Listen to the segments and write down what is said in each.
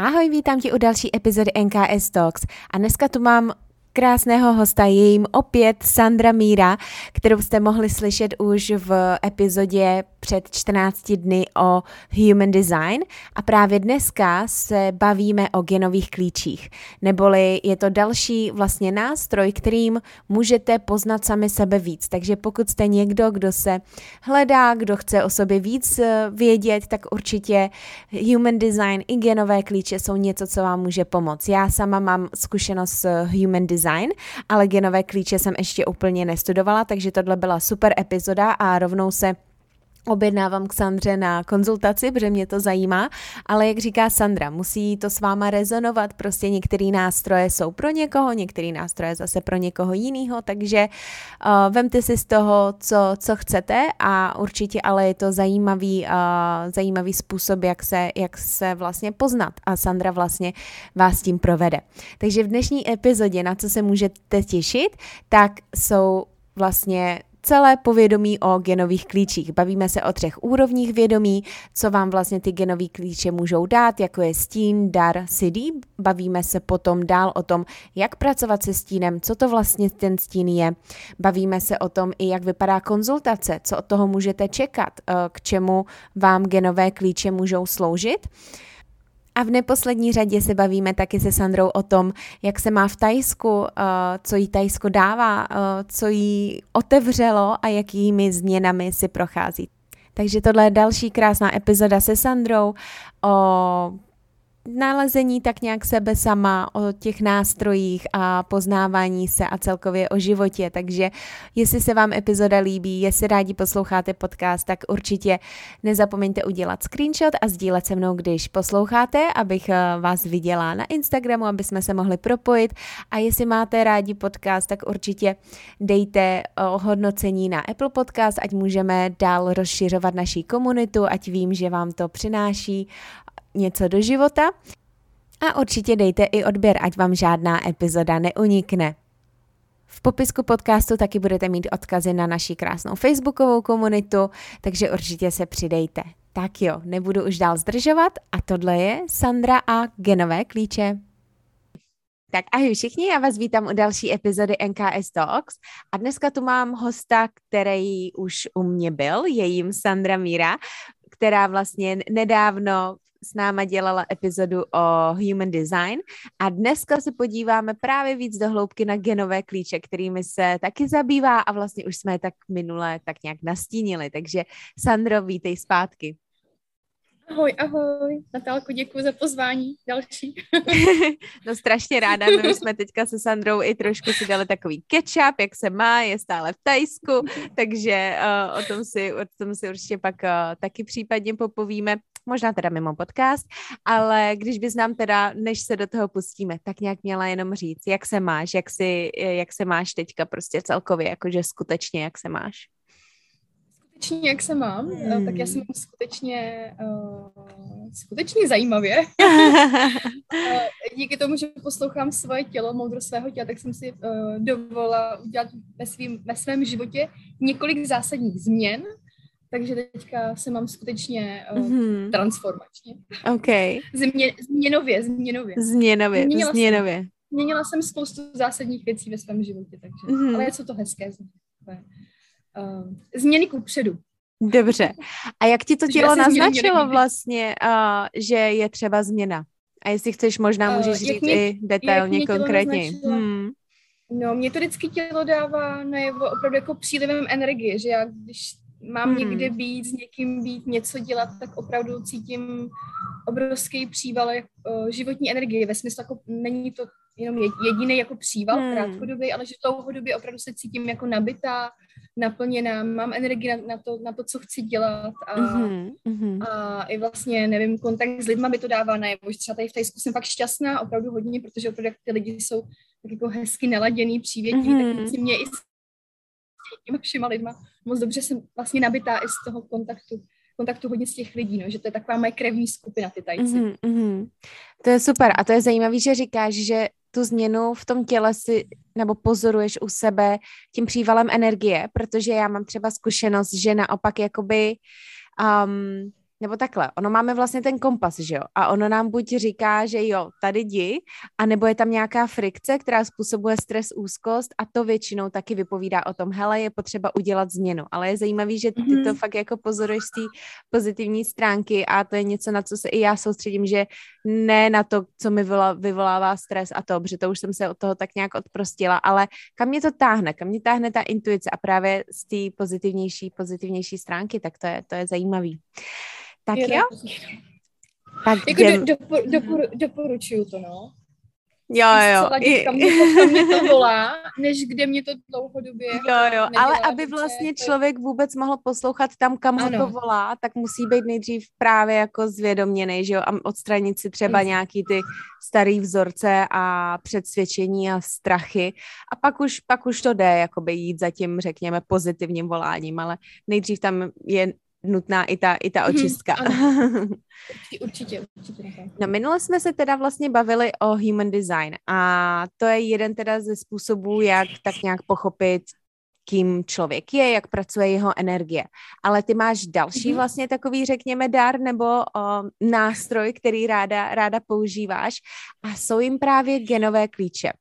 Ahoj, vítám tě u další epizody NKS Talks. A dneska tu mám krásného hosta, je jim opět Sandra Míra, kterou jste mohli slyšet už v epizodě před 14 dny o Human Design a právě dneska se bavíme o genových klíčích, neboli je to další vlastně nástroj, kterým můžete poznat sami sebe víc. Takže pokud jste někdo, kdo se hledá, kdo chce o sobě víc eh, vědět, tak určitě Human Design i genové klíče jsou něco, co vám může pomoct. Já sama mám zkušenost s Human Design, ale genové klíče jsem ještě úplně nestudovala, takže tohle byla super epizoda a rovnou se objednávám k Sandře na konzultaci, protože mě to zajímá, ale jak říká Sandra, musí to s váma rezonovat, prostě některé nástroje jsou pro někoho, některé nástroje zase pro někoho jiného, takže uh, vemte si z toho, co, co chcete. A určitě ale je to zajímavý, uh, zajímavý způsob, jak se, jak se vlastně poznat. A Sandra vlastně vás tím provede. Takže v dnešní epizodě, na co se můžete těšit, tak jsou vlastně celé povědomí o genových klíčích. Bavíme se o třech úrovních vědomí, co vám vlastně ty genové klíče můžou dát, jako je stín, dar, CD. Bavíme se potom dál o tom, jak pracovat se stínem, co to vlastně ten stín je. Bavíme se o tom i, jak vypadá konzultace, co od toho můžete čekat, eh, k čemu vám genové klíče můžou sloužit. A v neposlední řadě se bavíme taky se Sandrou o tom, jak se má v Tajsku, eh, co jí Tajsko dává, eh, co jí otevřelo a jakými změnami si prochází. Takže tohle je další krásná epizoda se Sandrou o nalezení tak nějak sebe sama, o těch nástrojích a poznávání se a celkově o životě. Takže jestli se vám epizoda líbí, jestli rádi posloucháte podcast, tak určitě nezapomeňte udělat screenshot a sdílet se mnou, když posloucháte, abych eh, vás viděla na Instagramu, aby jsme se mohli propojit. A jestli máte rádi podcast, tak určitě dejte eh, hodnocení na Apple Podcast, ať můžeme dál rozšiřovat naší komunitu, ať vím, že vám to přináší něco do života. A určitě dejte i odběr, ať vám žádná epizoda neunikne. V popisku podcastu taky budete mít odkazy na naši krásnou facebookovou komunitu, takže určitě se přidejte. Tak jo, nebudu už dál zdržovat a tohle je Sandra a genové klíče. Tak ahoj všichni, já vás vítám u další epizody NKS Talks a dneska tu mám hosta, který už u mě byl, je jim Sandra Míra, která vlastně nedávno s náma dělala epizodu o Human Design a dneska se podíváme právě víc do hloubky na genové klíče, kterými se taky zabývá a vlastně už jsme je tak minule tak nějak nastínili. Takže Sandro, vítej zpátky. Ahoj, ahoj. Natálko, děkuji za pozvání. Další. no strašně ráda. My jsme teďka se Sandrou i trošku si dali takový ketchup, jak se má, je stále v Tajsku, takže uh, o, tom si, o tom si určitě pak uh, taky případně popovíme možná teda mimo podcast, ale když bys nám teda, než se do toho pustíme, tak nějak měla jenom říct, jak se máš, jak, si, jak se máš teďka prostě celkově, jakože skutečně, jak se máš. Skutečně, jak se mám, hmm. tak já jsem skutečně, uh, skutečně zajímavě. Díky tomu, že poslouchám svoje tělo, moudro svého těla, tak jsem si uh, dovolila udělat ve, svým, ve svém životě několik zásadních změn, takže teďka se mám skutečně uh, mm-hmm. transformačně. OK. Změ, změnově, změnově. Změnově, změnila změnově. Jsem, změnila jsem spoustu zásadních věcí ve svém životě, takže, mm-hmm. ale je co to hezké. Uh, změny ku předu. Dobře. A jak ti to tělo naznačilo vlastně, uh, že je třeba změna? A jestli chceš, možná můžeš uh, říct mě, i detailně, konkrétně. Hmm. No, mě to vždycky tělo dává najevo opravdu jako přílivem energie, že já když mám hmm. někde být, s někým být, něco dělat, tak opravdu cítím obrovský příval uh, životní energie. Ve smyslu, jako není to jenom jediný jako příval hmm. krátkodobý, ale že dlouhodobě opravdu se cítím jako nabitá, naplněná, mám energii na, na, to, na to, co chci dělat a, mm-hmm. a i vlastně, nevím, kontakt s lidma mi to dává najevo, že třeba tady v Tajsku jsem fakt šťastná, opravdu hodně, protože opravdu ty lidi jsou tak jako hezky naladěný, přívětiví, mm-hmm. tak vlastně mě i s těmi všema lidma moc dobře jsem vlastně nabitá i z toho kontaktu kontaktu hodně z těch lidí, no, že to je taková moje krevní skupina, ty tajci. Mm-hmm. To je super a to je zajímavé, že říkáš, že tu změnu v tom těle si nebo pozoruješ u sebe tím přívalem energie, protože já mám třeba zkušenost, že naopak jakoby um, nebo takhle, ono máme vlastně ten kompas, že jo? A ono nám buď říká, že jo, tady jdi, anebo je tam nějaká frikce, která způsobuje stres, úzkost a to většinou taky vypovídá o tom, hele, je potřeba udělat změnu. Ale je zajímavý, že ty to mm-hmm. fakt jako pozoruješ z té pozitivní stránky a to je něco, na co se i já soustředím, že ne na to, co mi vyvolává stres a to, protože to už jsem se od toho tak nějak odprostila, ale kam mě to táhne, kam mě táhne ta intuice a právě z té pozitivnější, pozitivnější stránky, tak to je, to je zajímavý. Tak jo? Tak jako jdem... do, dopo, doporu, doporučuju to, no. Jo, jo. I... Kam, mě to, kam mě to volá, než kde mě to dlouhodobě Jo, jo, ale aby vlastně to... člověk vůbec mohl poslouchat tam, kam ho to volá, tak musí být nejdřív právě jako zvědoměný, že jo, a odstranit si třeba nějaký ty starý vzorce a předsvědčení a strachy a pak už, pak už to jde jakoby jít za tím, řekněme, pozitivním voláním, ale nejdřív tam je nutná i ta, i ta mhm, očistka. Hmm, určitě, určitě. No minule jsme se teda vlastně bavili o human design a to je jeden teda ze způsobů, jak tak nějak pochopit, kým člověk je, jak pracuje jeho energie. Ale ty máš další mm-hmm. vlastně takový, řekněme, dar nebo o, nástroj, který ráda, ráda používáš a jsou jim právě genové klíče.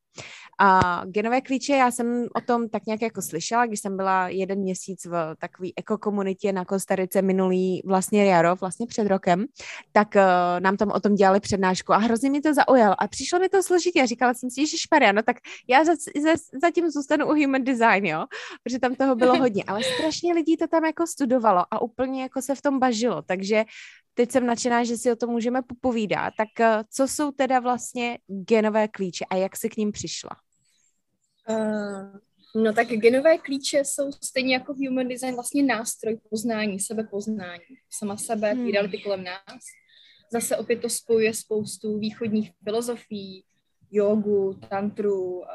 A genové klíče, já jsem o tom tak nějak jako slyšela, když jsem byla jeden měsíc v takové ekokomunitě na Kostarice minulý vlastně jaro, vlastně před rokem, tak uh, nám tam o tom dělali přednášku a hrozně mi to zaujalo. A přišlo mi to složitě a říkala jsem si, že šparia, no tak já za, za, zatím zůstanu u human design, jo, protože tam toho bylo hodně, ale strašně lidí to tam jako studovalo a úplně jako se v tom bažilo, takže teď jsem nadšená, že si o tom můžeme popovídat. Tak uh, co jsou teda vlastně genové klíče a jak se k ním přišla? Uh, no tak genové klíče jsou stejně jako Human Design vlastně nástroj poznání, sebepoznání, sama sebe, hmm. reality kolem nás. Zase opět to spojuje spoustu východních filozofií, jogu, tantru, uh,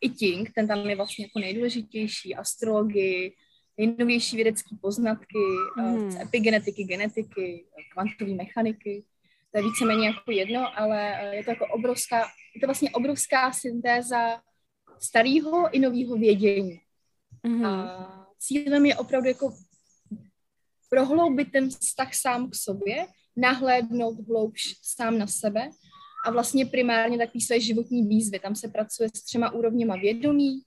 i ting, ten tam je vlastně jako nejdůležitější, astrologii, nejnovější vědecké poznatky hmm. uh, epigenetiky, genetiky, kvantové mechaniky. To je víceméně jako jedno, ale je to jako obrovská, je to vlastně obrovská syntéza starého i nového vědění. Mm-hmm. A cílem je opravdu jako prohloubit ten vztah sám k sobě, nahlédnout hloubš sám na sebe a vlastně primárně takový své životní výzvy. Tam se pracuje s třema úrovněma vědomí,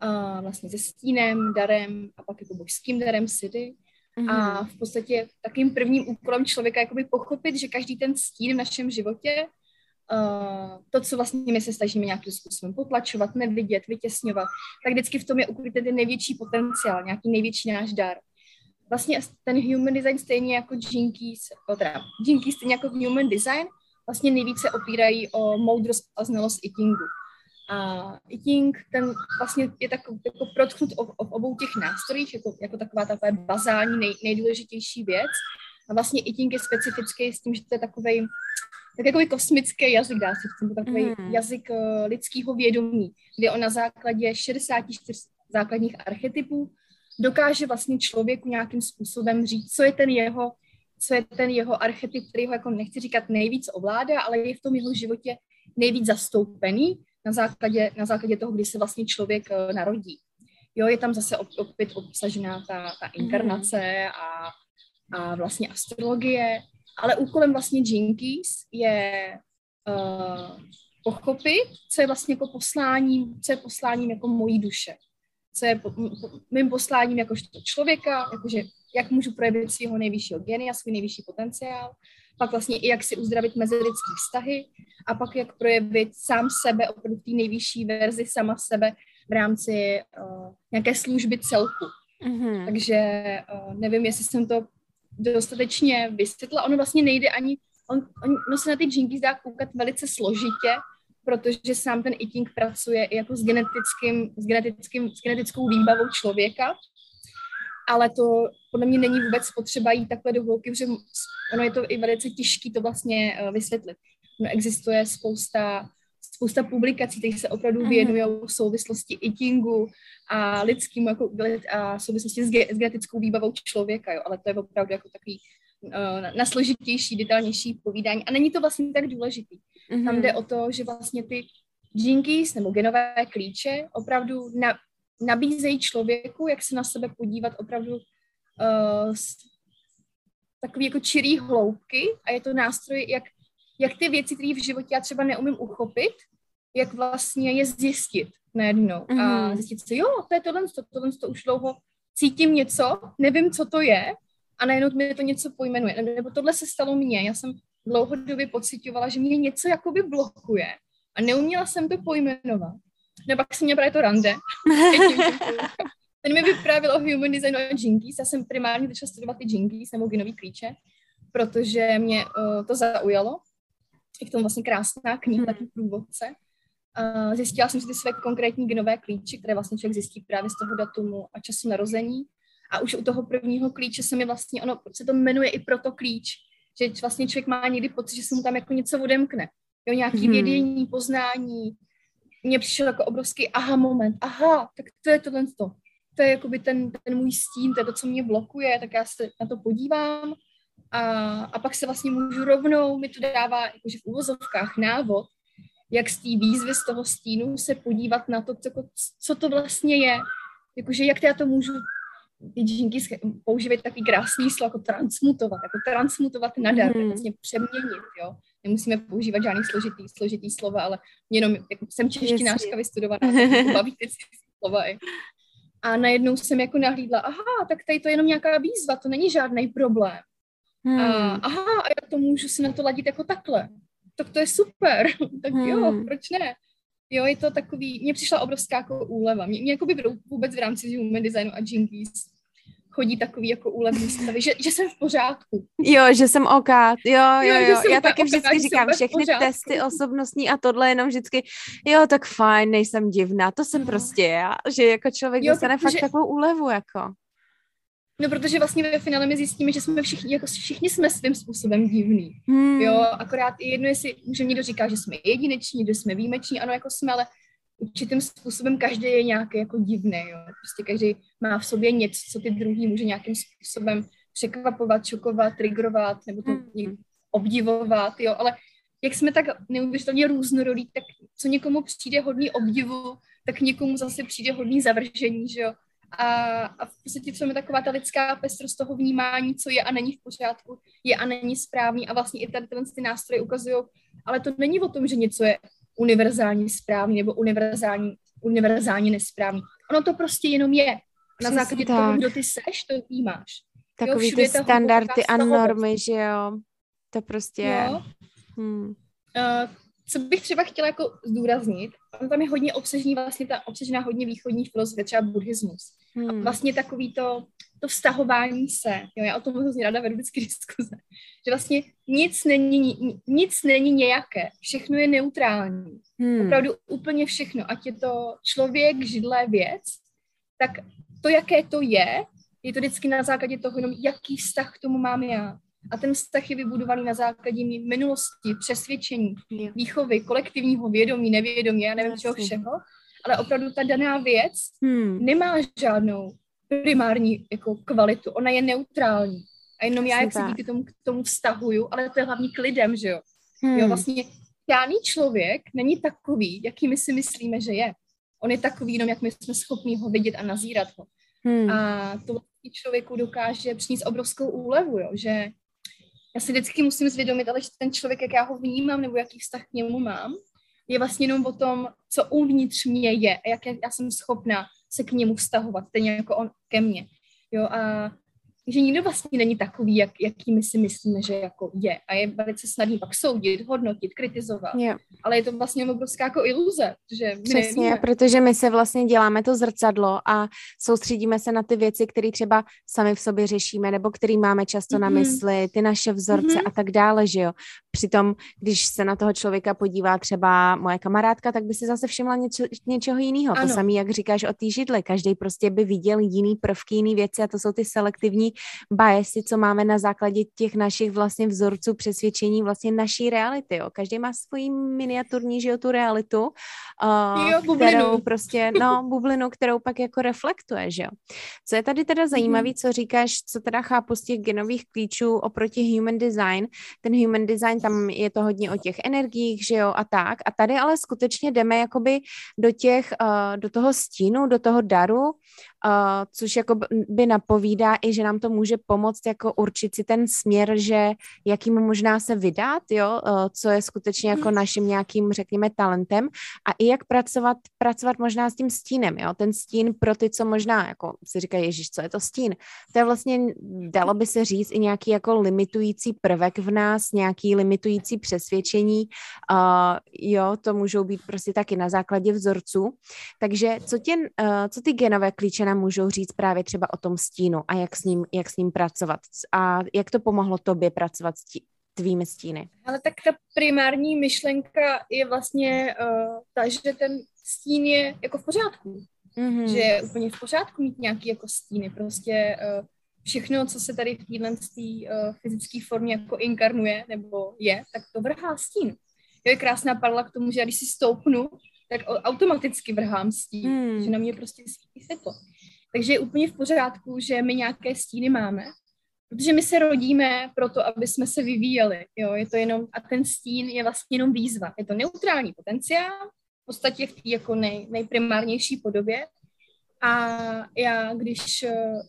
a vlastně se stínem, darem a pak jako božským darem sidy. Mm-hmm. A v podstatě takým prvním úkolem člověka je jakoby pochopit, že každý ten stín v našem životě uh, to, co vlastně my se snažíme nějakým způsobem potlačovat, nevidět, vytěsňovat, tak vždycky v tom je ukrytý ten největší potenciál, nějaký největší náš dar. Vlastně ten human design stejně jako Jinkies, teda Jinkies stejně jako human design, vlastně nejvíce opírají o moudrost a znalost Itingu. A Iting, ten vlastně je tak jako protknut o, o, obou těch nástrojích, jako, jako taková taková bazální nej, nejdůležitější věc. A vlastně Iting je specifický s tím, že to je takový tak jako kosmický jazyk, dá se říct, takový mm. jazyk uh, lidského vědomí, kde on na základě 64 základních archetypů dokáže vlastně člověku nějakým způsobem říct, co je ten jeho, co je ten jeho archetyp, který ho, jako nechci říkat, nejvíc ovládá, ale je v tom jeho životě nejvíc zastoupený na základě, na základě toho, kdy se vlastně člověk uh, narodí. Jo, je tam zase opět obsažená ta, ta inkarnace a, a vlastně astrologie, ale úkolem vlastně Jinkies je uh, pochopit, co je vlastně jako posláním, co je posláním jako mojí duše. Co je po, po, mým posláním jakožto člověka, jakože jak můžu projevit svého nejvyššího genia, svůj nejvyšší potenciál, pak vlastně i jak si uzdravit mezilidské vztahy a pak jak projevit sám sebe opravdu té nejvyšší verzi sama sebe v rámci uh, nějaké služby celku. Mm-hmm. Takže uh, nevím, jestli jsem to dostatečně vysvětla. Ono vlastně nejde ani, on, on, ono se na ty džinky zdá koukat velice složitě, protože sám ten eating pracuje i jako s, genetickým, s, genetickým, s genetickou výbavou člověka. ale to podle mě není vůbec potřeba jít takhle do hloubky, protože ono je to i velice těžké to vlastně uh, vysvětlit. No, existuje spousta spousta publikací, které se opravdu mhm. věnují v souvislosti eatingu a lidským jako, a souvislosti s, ge, s genetickou výbavou člověka, jo, ale to je opravdu jako takový uh, na složitější, detailnější povídání a není to vlastně tak důležitý. Mm-hmm. Tam jde o to, že vlastně ty jinkies nebo genové klíče opravdu na, nabízejí člověku, jak se na sebe podívat opravdu uh, takový jako čirý hloubky a je to nástroj, jak jak ty věci, které v životě já třeba neumím uchopit, jak vlastně je zjistit najednou mm-hmm. a mhm. zjistit si, jo, to je tohle, to, tohle to už dlouho cítím něco, nevím, co to je a najednou mi to něco pojmenuje. Nebo tohle se stalo mně, já jsem dlouhodobě pocitovala, že mě něco jakoby blokuje a neuměla jsem to pojmenovat. No pak jsem měla právě to rande. Ten mi vyprávěl o human designu a jinkies. Já jsem primárně začala studovat ty jinkies nebo genový klíče, protože mě uh, to zaujalo je k tomu vlastně krásná kniha, hmm. taky průvodce. Uh, zjistila jsem si ty své konkrétní genové klíče, které vlastně člověk zjistí právě z toho datumu a času narození. A už u toho prvního klíče se mi vlastně, ono se to jmenuje i proto klíč, že vlastně člověk má někdy pocit, že se mu tam jako něco odemkne. Jo, nějaký hmm. vědění, poznání. Mně přišel jako obrovský aha moment. Aha, tak to je tohle to. To je jakoby ten, ten můj stín, to je to, co mě blokuje, tak já se na to podívám a, a pak se vlastně můžu rovnou, mi to dává jakože v úvozovkách návod, jak z té výzvy, z toho stínu se podívat na to, co, co to vlastně je. Jakože jak já to můžu, ty džinky používají takový krásný slovo jako transmutovat, jako transmutovat na dar, mm. vlastně přeměnit, jo. Nemusíme používat žádný složitý, složitý slova, ale jenom jako jsem češtinářka vystudovaná, baví ty slova. A najednou jsem jako nahlídla, aha, tak tady to je jenom nějaká výzva, to není žádný problém. Hmm. A, aha, a já to můžu si na to ladit jako takhle. Tak to je super. tak hmm. jo, proč ne? Jo, je to takový, mně přišla obrovská jako úleva. Mě, mě jako by vůbec v rámci human designu a Jinkies chodí takový jako úlevný stavy, že, že jsem v pořádku. Jo, že jsem OK, jo, jo, jo. jo. Já taky vždycky oká, říkám, všechny testy osobnostní a tohle jenom vždycky, jo, tak fajn, nejsem divná, to jsem no. prostě já, že jako člověk jo, dostane fakt takovou úlevu, jako. No, protože vlastně ve finále my zjistíme, že jsme všichni, jako všichni jsme svým způsobem divní. Hmm. Jo, akorát jedno, jestli, že někdo říká, že jsme jedineční, že jsme výjimeční, ano, jako jsme, ale určitým způsobem každý je nějaký jako divný, jo. Prostě každý má v sobě něco, co ty druhý může nějakým způsobem překvapovat, šokovat, trigrovat, nebo to hmm. obdivovat, jo, ale jak jsme tak neuvěřitelně různorodí, tak co někomu přijde hodný obdivu, tak někomu zase přijde hodný zavržení, že jo. A, a v podstatě tom je taková ta lidská pestrost toho vnímání, co je a není v pořádku, je a není správný a vlastně i tady ty nástroje ukazují, ale to není o tom, že něco je univerzálně správný nebo univerzální, univerzálně nesprávný. Ono to prostě jenom je. Na základě tak. toho, kdo ty seš, to vnímáš. Takový jo, ty standardy a normy, že jo. To prostě... Jo. Hmm. Uh, co bych třeba chtěla jako zdůraznit, tam je hodně obsažný vlastně ta obsažená hodně východní filozofie, třeba buddhismus. Hmm. A vlastně takový to, to vztahování se, jo, já o tom hrozně ráda vedu vždycky diskuze, že vlastně nic není, nic není nějaké, všechno je neutrální. Hmm. Opravdu úplně všechno, ať je to člověk, židlé věc, tak to, jaké to je, je to vždycky na základě toho, jenom jaký vztah k tomu mám já. A ten vztah je vybudovaný na základě minulosti, přesvědčení, výchovy, kolektivního vědomí, nevědomí, já nevím čeho všeho, ale opravdu ta daná věc hmm. nemá žádnou primární jako kvalitu, ona je neutrální. A jenom já, jak se díky tomu, k tomu vztahuju, ale to je hlavně k lidem, že jo. Hmm. Jo, vlastně žádný člověk není takový, jaký my si myslíme, že je. On je takový jenom, jak my jsme schopni ho vidět a nazírat ho. Hmm. A to vlastně člověku dokáže přinést obrovskou úlevu, jo, že já si vždycky musím zvědomit, ale že ten člověk, jak já ho vnímám, nebo jaký vztah k němu mám, je vlastně jenom o tom, co uvnitř mě je a jak já jsem schopná se k němu vztahovat, stejně jako on ke mně. Jo, a že nikdo vlastně není takový, jak, jaký my si myslíme, že jako je. A je velice snadný pak soudit, hodnotit, kritizovat. Yeah. Ale je to vlastně obrovská jako iluze, že my Přesně, nevíme. protože my se vlastně děláme to zrcadlo a soustředíme se na ty věci, které třeba sami v sobě řešíme, nebo který máme často mm-hmm. na mysli, ty naše vzorce mm-hmm. a tak dále, že jo. Přitom, když se na toho člověka podívá třeba moje kamarádka, tak by si zase všimla něčo, něčeho jiného. To samé, jak říkáš o té židli. Každý prostě by viděl jiný prvky, jiný věci a to jsou ty selektivní biasy, co máme na základě těch našich vlastně vzorců přesvědčení vlastně naší reality. Jo. Každý má svoji miniaturní, že jo, tu realitu, uh, jo, kterou prostě, no, bublinu, kterou pak jako reflektuje, že jo. Co je tady teda zajímavé, co říkáš, co teda chápu z těch genových klíčů oproti human design. Ten human design, tam je to hodně o těch energiích, že jo, a tak. A tady ale skutečně jdeme jakoby do těch, uh, do toho stínu, do toho daru, uh, což jako by napovídá i, že nám to může pomoct jako určit si ten směr, že jakým možná se vydat, jo, uh, co je skutečně jako naším nějakým, řekněme, talentem. A i jak pracovat, pracovat možná s tím stínem, jo, ten stín pro ty, co možná, jako si říkají, ježiš, co je to stín? To je vlastně, dalo by se říct, i nějaký jako limitující prvek v nás, nějaký limitující přesvědčení, uh, jo, to můžou být prostě taky na základě vzorců, takže co, tě, uh, co ty genové klíče nám můžou říct právě třeba o tom stínu a jak s ním, jak s ním pracovat a jak to pomohlo tobě pracovat s tí, tvými stíny? Ale tak ta primární myšlenka je vlastně uh, ta, že ten stín je jako v pořádku. Mm-hmm. Že je úplně v pořádku mít nějaký jako stíny. Prostě uh, všechno, co se tady v téhle uh, fyzické formě jako inkarnuje nebo je, tak to vrhá stín. Jo, je krásná parla k tomu, že když si stoupnu, tak automaticky vrhám stín, hmm. že na mě prostě svítí světlo. Takže je úplně v pořádku, že my nějaké stíny máme, protože my se rodíme proto, aby jsme se vyvíjeli. Jo? Je to jenom, a ten stín je vlastně jenom výzva. Je to neutrální potenciál, v podstatě v té jako nej, nejprimárnější podobě. A já, když eh,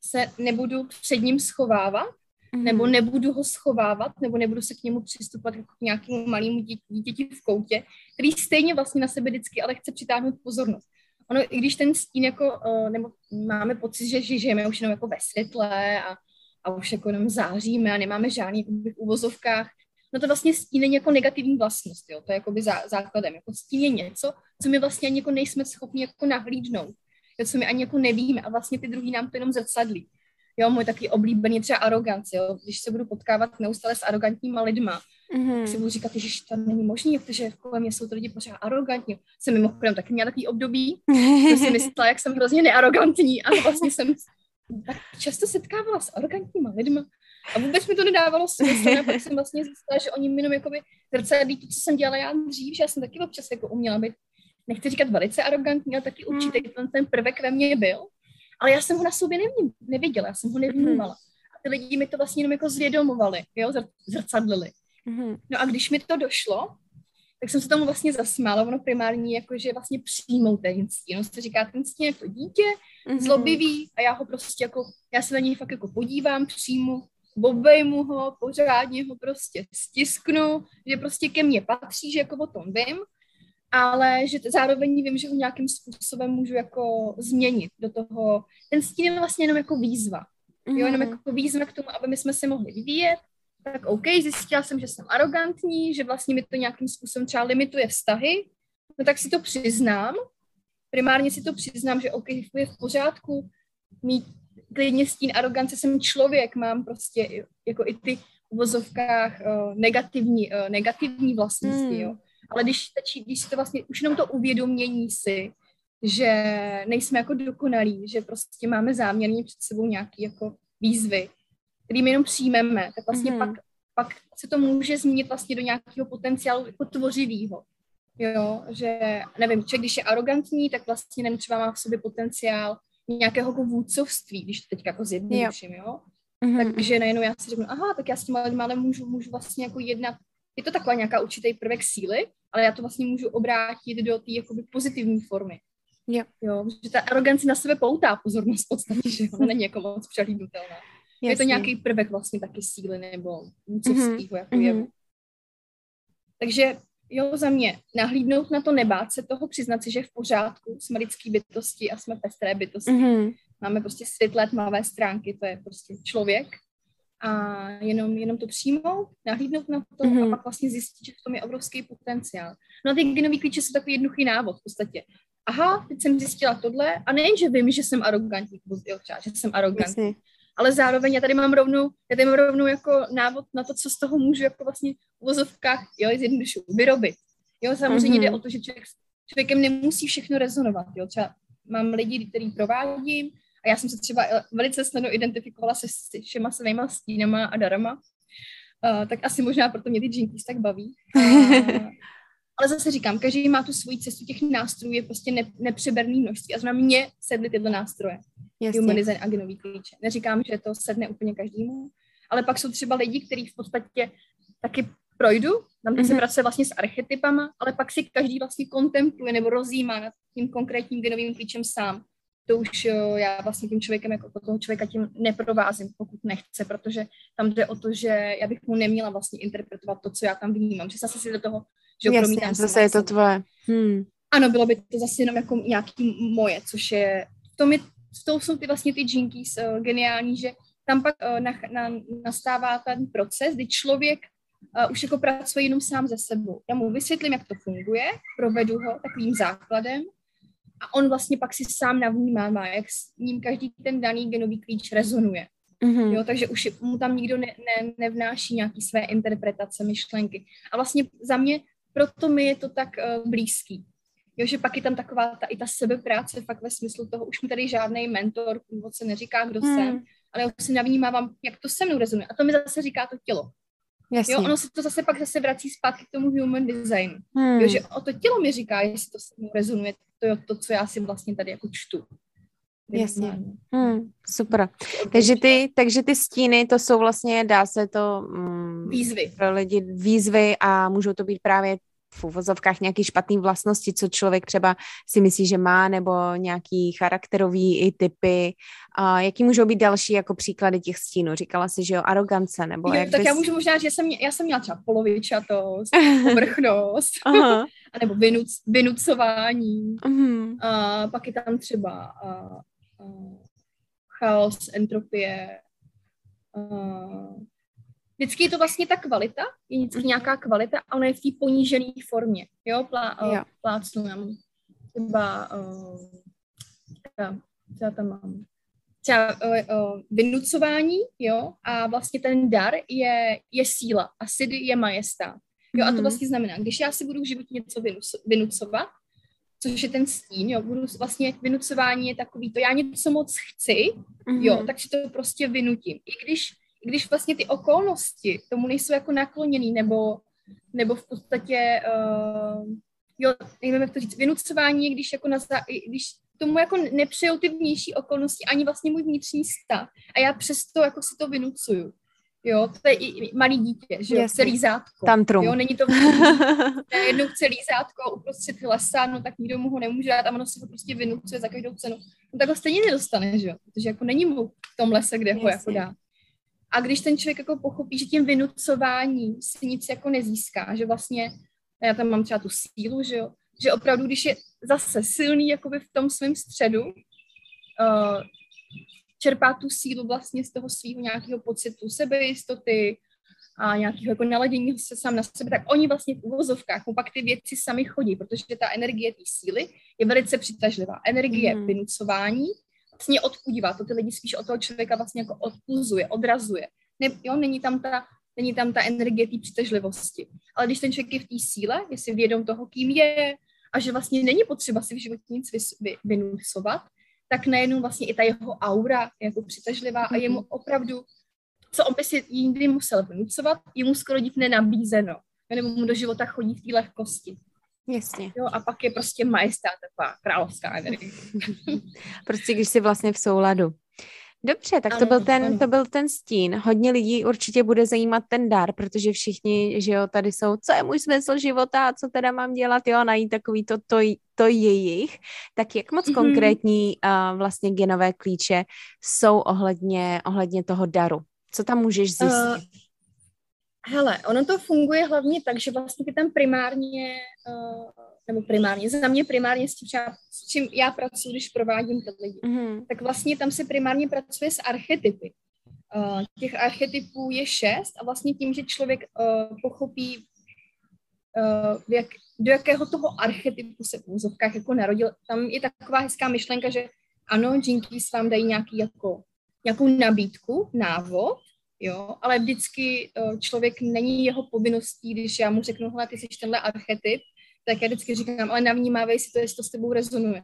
se nebudu před ním schovávat, mm-hmm. nebo nebudu ho schovávat, nebo nebudu se k němu přistupovat jako k nějakému malému dítěti v koutě, který stejně vlastně na sebe vždycky ale chce přitáhnout pozornost ono, i když ten stín jako, uh, nebo máme pocit, že žijeme už jenom jako ve světle a, a už jako jenom záříme a nemáme žádný v uvozovkách, no to vlastně stín není jako negativní vlastnost, jo, to je jakoby zá, základem, jako stín je něco, co my vlastně ani jako nejsme schopni jako nahlídnout, jo, co my ani jako nevíme a vlastně ty druhý nám to jenom zrcadlí. Jo, můj taky oblíbený třeba arogance, jo, když se budu potkávat neustále s arrogantníma lidma, Mm-hmm. Si budu říkat, že to není možné, protože kolem mě jsou to lidi pořád arrogantní. Jsem mimochodem taky měla takový období, že si myslela, jak jsem hrozně nearrogantní a vlastně jsem tak často setkávala s arrogantníma lidma a vůbec mi to nedávalo smysl, a pak jsem vlastně zjistila, že oni mi jenom jakoby zrcadlí to, co jsem dělala já dřív, že já jsem taky občas jako uměla být, nechci říkat velice arrogantní, ale taky určitě mm. ten, ten prvek ve mně byl, ale já jsem ho na sobě neviděla, já jsem ho nevnímala. A ty lidi mi to vlastně jenom jako zvědomovali, jo, zrcadlili. Mm-hmm. No a když mi to došlo, tak jsem se tomu vlastně zasmála. Ono primární jako, že vlastně přijmout ten stín. On se říká, ten stín je to dítě, mm-hmm. zlobivý a já ho prostě jako, já se na něj fakt jako podívám, přijmu, obejmu ho, pořádně ho prostě stisknu, že prostě ke mně patří, že jako o tom vím, ale že zároveň vím, že ho nějakým způsobem můžu jako změnit do toho. Ten stín je vlastně jenom jako výzva. Mm-hmm. Jo, jenom mhm. jako výzva k tomu, aby my jsme se mohli vyvíjet, tak OK, zjistila jsem, že jsem arrogantní, že vlastně mi to nějakým způsobem třeba limituje vztahy, no tak si to přiznám. Primárně si to přiznám, že OK, je v pořádku mít klidně stín arogance, jsem člověk, mám prostě jako i ty v uvozovkách uh, negativní, uh, negativní vlastnosti, hmm. jo. Ale když, stačí, když si to vlastně, už jenom to uvědomění si, že nejsme jako dokonalí, že prostě máme záměrně před sebou nějaký jako výzvy, který my jenom přijmeme, tak vlastně mm-hmm. pak, pak se to může změnit vlastně do nějakého potenciálu jako tvořivého. Jo, že nevím, člověk, když je arrogantní, tak vlastně nevím, třeba má v sobě potenciál nějakého jako vůdcovství, když to teď jako zjednoduším, jo. jo? Mm-hmm. Takže najednou já si řeknu, aha, tak já s tím ale můžu, můžu vlastně jako jednat, je to taková nějaká určitý prvek síly, ale já to vlastně můžu obrátit do té jakoby pozitivní formy. Jo. jo. Že ta arogance na sebe poutá pozornost v podstatě, že ona není jako moc přehlídnutelná. Jasně. Je to nějaký prvek vlastně taky síly nebo vůcovského mm-hmm. jako jevu. Mm-hmm. Takže jo, za mě nahlídnout na to, nebát se toho, přiznat si, že v pořádku, jsme lidský bytosti a jsme pestré bytosti. Mm-hmm. Máme prostě světlé, tmavé stránky, to je prostě člověk. A jenom, jenom to přijmout, nahlídnout na to mm-hmm. a pak vlastně zjistit, že v tom je obrovský potenciál. No a ty genový klíče jsou takový jednoduchý návod v podstatě. Aha, teď jsem zjistila tohle a nejen, že vím, že jsem arrogantní, třeba, že jsem arrogantní, ale zároveň já tady mám rovnou, já tady mám rovnou jako návod na to, co z toho můžu jako vlastně v vozovkách, jo, zjednodušu, vyrobit. Jo, samozřejmě mm-hmm. jde o to, že člověk, člověkem nemusí všechno rezonovat, jo, třeba mám lidi, který provádím a já jsem se třeba velice snadno identifikovala se všema svýma stínama a darama, uh, tak asi možná proto mě ty jinkies tak baví. Uh, ale zase říkám, každý má tu svoji cestu, těch nástrojů je prostě ne, nepřeberný množství a znamená mě sedly tyhle nástroje. Jasně. Human design a genový klíče. Neříkám, že to sedne úplně každému, ale pak jsou třeba lidi, kteří v podstatě taky projdu, tam mm-hmm. se mhm. pracuje vlastně s archetypama, ale pak si každý vlastně kontempluje nebo rozjímá nad tím konkrétním genovým klíčem sám. To už jo, já vlastně tím člověkem, jako toho člověka tím neprovázím, pokud nechce, protože tam jde o to, že já bych mu neměla vlastně interpretovat to, co já tam vnímám, že zase si do toho, že Jasně, promítám zase je to tvoje. Hmm. Ano, bylo by to zase jenom jako nějaký moje, což je, to mi, v tom jsou ty vlastně ty jinkies uh, geniální, že tam pak uh, na, na, nastává ten proces, kdy člověk uh, už jako pracuje jenom sám ze sebou. Já mu vysvětlím, jak to funguje, provedu ho takovým základem a on vlastně pak si sám navnímá, jak s ním každý ten daný genový klíč rezonuje. Mm-hmm. Jo, takže už mu tam nikdo ne, ne, nevnáší nějaký své interpretace, myšlenky. A vlastně za mě, proto mi je to tak uh, blízký. Jo, že pak je tam taková ta, i ta sebepráce fakt ve smyslu toho, už mi tady žádný mentor, se neříká, kdo mm. jsem, ale já si navnímávám, jak to se mnou rezonuje. A to mi zase říká to tělo. Jasně. Jo, ono se to zase pak zase vrací zpátky k tomu human design. Hmm. Jo, že o to tělo mi říká, jestli to se mnou rezonuje, to je to, co já si vlastně tady jako čtu. Jasně. Hmm, super. Takže ty, takže ty stíny, to jsou vlastně, dá se to... Mm, výzvy. Pro lidi výzvy a můžou to být právě v uvozovkách nějaký špatný vlastnosti, co člověk třeba si myslí, že má, nebo nějaký charakterový i typy. A jaký můžou být další jako příklady těch stínů? Říkala si, že jo, arogance, nebo jo, jak Tak bys... já můžu možná, že jsem, já jsem měla třeba polovičatost, povrchnost, a nebo vynuc, vynucování. Uh-huh. A pak je tam třeba a, chaos, entropie, a, vždycky je to vlastně ta kvalita, je vždycky mhm. nějaká kvalita a ona je v té ponížené formě, jo, Plá, jo. plácnu, já mám třeba, uh, já tam mám, třeba uh, uh, vynucování, jo, a vlastně ten dar je, je síla a sidy je majestát. Jo, a to mhm. vlastně znamená, když já si budu v životě něco vynucovat, což je ten stín, jo, budu vlastně vynucování je takový to, já něco moc chci, mm-hmm. jo, tak si to prostě vynutím. I když když vlastně ty okolnosti tomu nejsou jako nakloněný, nebo, nebo v podstatě, uh, jo, nevím, jak to říct, vynucování, když jako na, když tomu jako nepřejou ty vnější okolnosti, ani vlastně můj vnitřní stav. A já přesto jako si to vynucuju. Jo, to je i malý dítě, že jo, celý zátko. Tantrum. Jo, není to jednou celý zátko uprostřed lesa, no tak nikdo mu ho nemůže dát a ono si ho prostě vynucuje za každou cenu. No tak ho stejně nedostane, že jo, protože jako není mu v tom lese, kde ho jako dá. A když ten člověk jako pochopí, že tím vynucováním si nic jako nezíská, že vlastně, já tam mám třeba tu sílu, že jo, že opravdu, když je zase silný jakoby v tom svém středu, uh, čerpá tu sílu vlastně z toho svého nějakého pocitu sebejistoty a nějakého jako naladění se sám na sebe, tak oni vlastně v uvozovkách mu pak ty věci sami chodí, protože ta energie té síly je velice přitažlivá. Energie mm. vynucování vlastně odpudívá, to ty lidi spíš od toho člověka vlastně jako odpuzuje, odrazuje. Ne, jo, není tam ta, není tam ta energie té přitažlivosti. Ale když ten člověk je v té síle, je si vědom toho, kým je a že vlastně není potřeba si v životě nic vy, vy, vynucovat, tak najednou vlastně i ta jeho aura je jako přitažlivá a jemu mhm. opravdu, co on by si jindy musel vynucovat, jemu skoro dík nenabízeno. Nebo mu do života chodí v té lehkosti. Jasně. Jo, a pak je prostě majestát, taková královská energie. prostě když jsi vlastně v souladu. Dobře, tak ano, to byl, ten, to byl ten stín. Hodně lidí určitě bude zajímat ten dar, protože všichni, že jo, tady jsou, co je můj smysl života a co teda mám dělat, jo, najít takový to, to, to jejich. Tak jak moc mm-hmm. konkrétní uh, vlastně genové klíče jsou ohledně, ohledně toho daru? Co tam můžeš zjistit? Uh, Hele, ono to funguje hlavně tak, že vlastně ty tam primárně, uh, nebo primárně, za mě primárně s tím, s čím já pracuji, když provádím ty lidi, mm-hmm. tak vlastně tam se primárně pracuje s archetypy. Uh, těch archetypů je šest a vlastně tím, že člověk uh, pochopí, uh, jak, do jakého toho archetypu se v úzovkách jako narodil, tam je taková hezká myšlenka, že ano, džinky vám dají nějaký jako nějakou nabídku, návod, jo, ale vždycky člověk není jeho povinností, když já mu řeknu, hele, ty jsi tenhle archetyp, tak já vždycky říkám, ale navnímávej si to, jestli to s tebou rezonuje.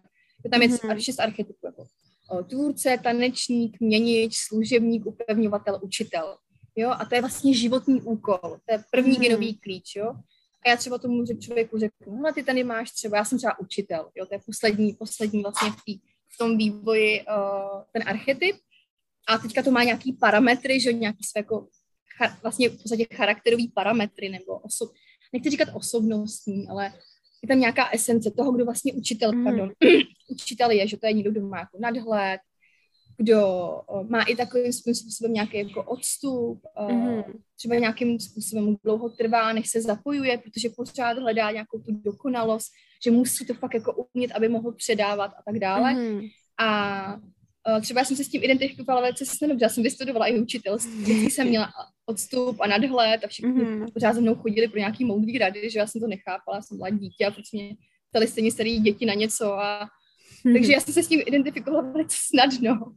Tam je mm-hmm. šest archetypů, jako o, tvůrce, tanečník, měnič, služebník, upevňovatel, učitel. Jo, a to je vlastně životní úkol, to je první mm-hmm. genový klíč, jo. A já třeba tomu člověku řeknu, no ty tady máš třeba, já jsem třeba učitel, jo, to je poslední, poslední vlastně v, tý, v tom vývoji uh, ten archetyp. A teďka to má nějaký parametry, že nějaký své jako cha, vlastně v podstatě charakterový parametry nebo osob, nechci říkat osobnostní, ale je tam nějaká esence toho, kdo vlastně učitel, mm. pardon, učitel je, že to je někdo, kdo má jako nadhled, kdo má i takovým způsobem nějaký jako odstup, mm. třeba nějakým způsobem dlouho trvá, než se zapojuje, protože pořád hledá nějakou tu dokonalost, že musí to fakt jako umět, aby mohl předávat a tak dále. Mm. A třeba já jsem se s tím identifikovala velice snadno, já jsem vystudovala i učitelství, vždycky jsem měla odstup a nadhled a všichni mm-hmm. pořád za mnou chodili pro nějaký moudrý rady, že já jsem to nechápala, jsem byla dítě a proč mě ptali stejně starý děti na něco a mm-hmm. takže já jsem se s tím identifikovala velice snadno.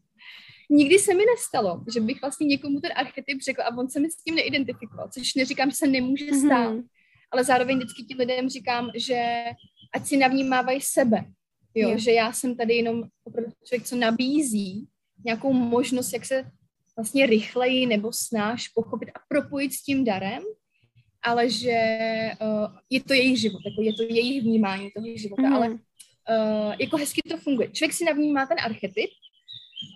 Nikdy se mi nestalo, že bych vlastně někomu ten archetyp řekla a on se mi s tím neidentifikoval, což neříkám, že se nemůže mhm. stát, mm-hmm. ale zároveň vždycky ti lidem říkám, že ať si navnímávají sebe, Jo, jo. že já jsem tady jenom opravdu člověk, co nabízí nějakou možnost, jak se vlastně rychleji nebo snáš pochopit a propojit s tím darem, ale že uh, je to jejich život, jako je to jejich vnímání toho života, mm. ale uh, jako hezky to funguje. Člověk si navnímá ten archetyp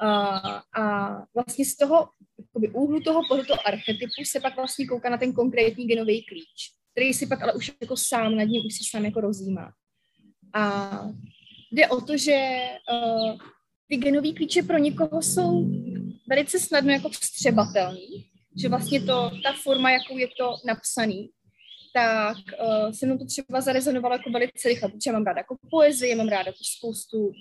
uh, a vlastně z toho jakoby, úhlu toho pohledu archetypu se pak vlastně kouká na ten konkrétní genový klíč, který si pak ale už jako sám nad ním už si sám jako rozjímá. A jde o to, že uh, ty genové klíče pro někoho jsou velice snadno jako vstřebatelný, že vlastně to, ta forma, jakou je to napsaný, tak uh, se mnou to třeba zarezonovalo jako velice rychle, protože mám ráda jako poezii, mám ráda jako spoustu,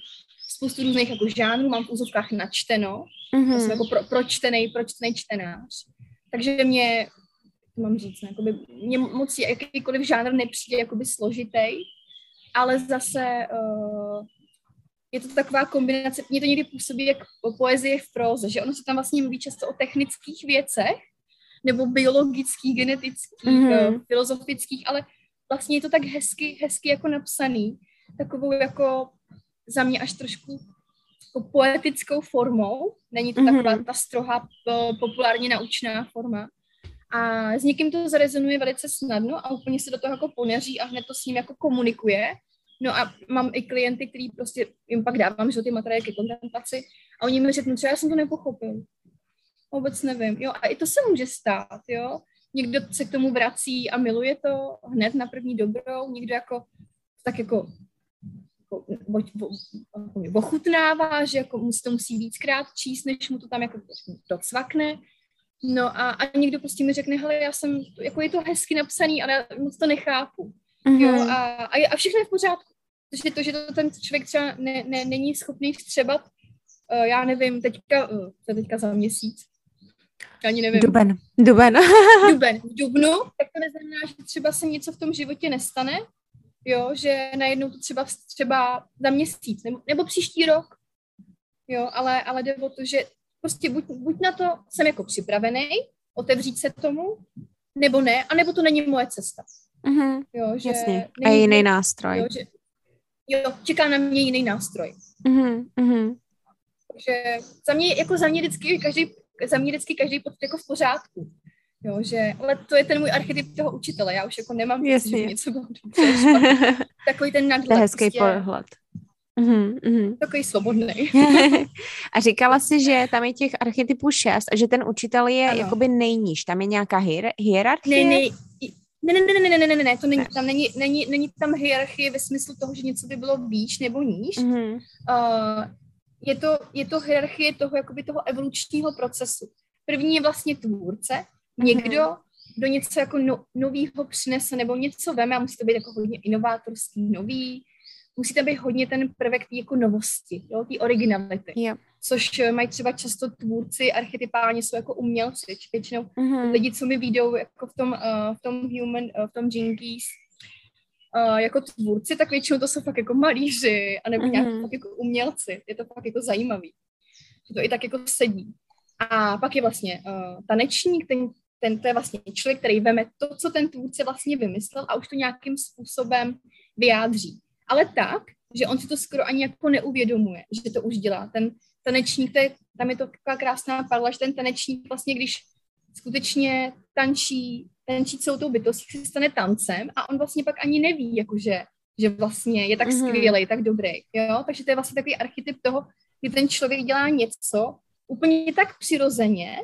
spoustu různých jako žánrů, mám v úzovkách načteno, mm-hmm. jsem jako pro, pročtený, pročtený čtenář. Takže mě, mám říct, jakoby, mě moc jakýkoliv žánr nepřijde jakoby složitý, ale zase uh, je to taková kombinace, mě to někdy působí jak poezie v proze, že ono se tam vlastně mluví často o technických věcech, nebo biologických, genetických, mm-hmm. uh, filozofických, ale vlastně je to tak hezky, hezky jako napsaný, takovou jako za mě až trošku jako poetickou formou. Není to mm-hmm. taková ta strohá, populárně naučná forma. A s někým to zarezonuje velice snadno a úplně se do toho jako poneří a hned to s ním jako komunikuje. No a mám i klienty, který prostě jim pak dávám, že ty materiály ke kontemplaci a oni mi řeknou, třeba já jsem to nepochopil. Vůbec nevím. Jo, a i to se může stát, jo. Někdo se k tomu vrací a miluje to hned na první dobrou, někdo jako tak jako, jako ochutnává, že jako musí to musí víckrát číst, než mu to tam jako docvakne. No a, a někdo prostě mi řekne, hele, já jsem, jako je to hezky napsaný, ale moc to nechápu. Mm-hmm. Jo, a, a, a všechno je v pořádku. Protože to, že to ten člověk třeba ne, ne, není schopný vstřebat, uh, já nevím, teďka, uh, to teďka za měsíc, ani nevím. Duben. Duben. Duben. V Dubnu, tak to neznamená, že třeba se něco v tom životě nestane, jo, že najednou to třeba, třeba za měsíc, nebo, nebo příští rok, jo, ale, ale jde o to, že prostě buď, buď na to jsem jako připravený, otevřít se tomu, nebo ne, anebo to není moje cesta. Mm-hmm. Jo, že Jasně. A jiný nástroj. Jo, že, jo, čeká na mě jiný nástroj. Mm-hmm. Takže za mě, jako za mě vždycky každý, za mě vždycky každý pocit jako v pořádku. Jo, že, ale to je ten můj archetyp toho učitele. Já už jako nemám Jasně. že něco Takový ten nadhled. To je hezký prostě, pohled. Mm-hmm, Takový svobodný. a říkala si, že tam je těch archetypů šest a že ten učitel je ano. jakoby nejníž. Tam je nějaká hier- hierarchie? Ne, ne, ne, ne, ne, ne, ne, ne, ne, ne. to není, ne. tam není, není, není tam hierarchie ve smyslu toho, že něco by bylo výš nebo níž. Mm-hmm. Uh, je, to, je to hierarchie toho, jakoby toho evolučního procesu. První je vlastně tvůrce, mhm. někdo, mm-hmm. do něco jako no, novýho přinese nebo něco veme a musí to být jako hodně inovátorský, nový, musí tam být hodně ten prvek té jako novosti, jo, té originality. Yep. Což eh, mají třeba často tvůrci archetypálně jsou jako umělci. Většinou mm-hmm. lidi, co mi výjdou jako v tom, uh, v tom human, uh, v tom Jinkies, uh, jako tvůrci, tak většinou to jsou fakt jako malíři, anebo mm-hmm. nějak fakt jako umělci. Je to fakt jako zajímavý. Že to i tak jako sedí. A pak je vlastně uh, tanečník, ten, ten, to je vlastně člověk, který veme to, co ten tvůrce vlastně vymyslel a už to nějakým způsobem vyjádří. Ale tak, že on si to skoro ani jako neuvědomuje, že to už dělá. Ten tanečník, to je, tam je to taková krásná parla, že ten tanečník vlastně, když skutečně tančí, tančí celou tou bytostí, se stane tancem a on vlastně pak ani neví, jakože, že vlastně je tak mm-hmm. skvělý, tak dobrý, jo, takže to je vlastně takový archetyp toho, kdy ten člověk dělá něco úplně tak přirozeně,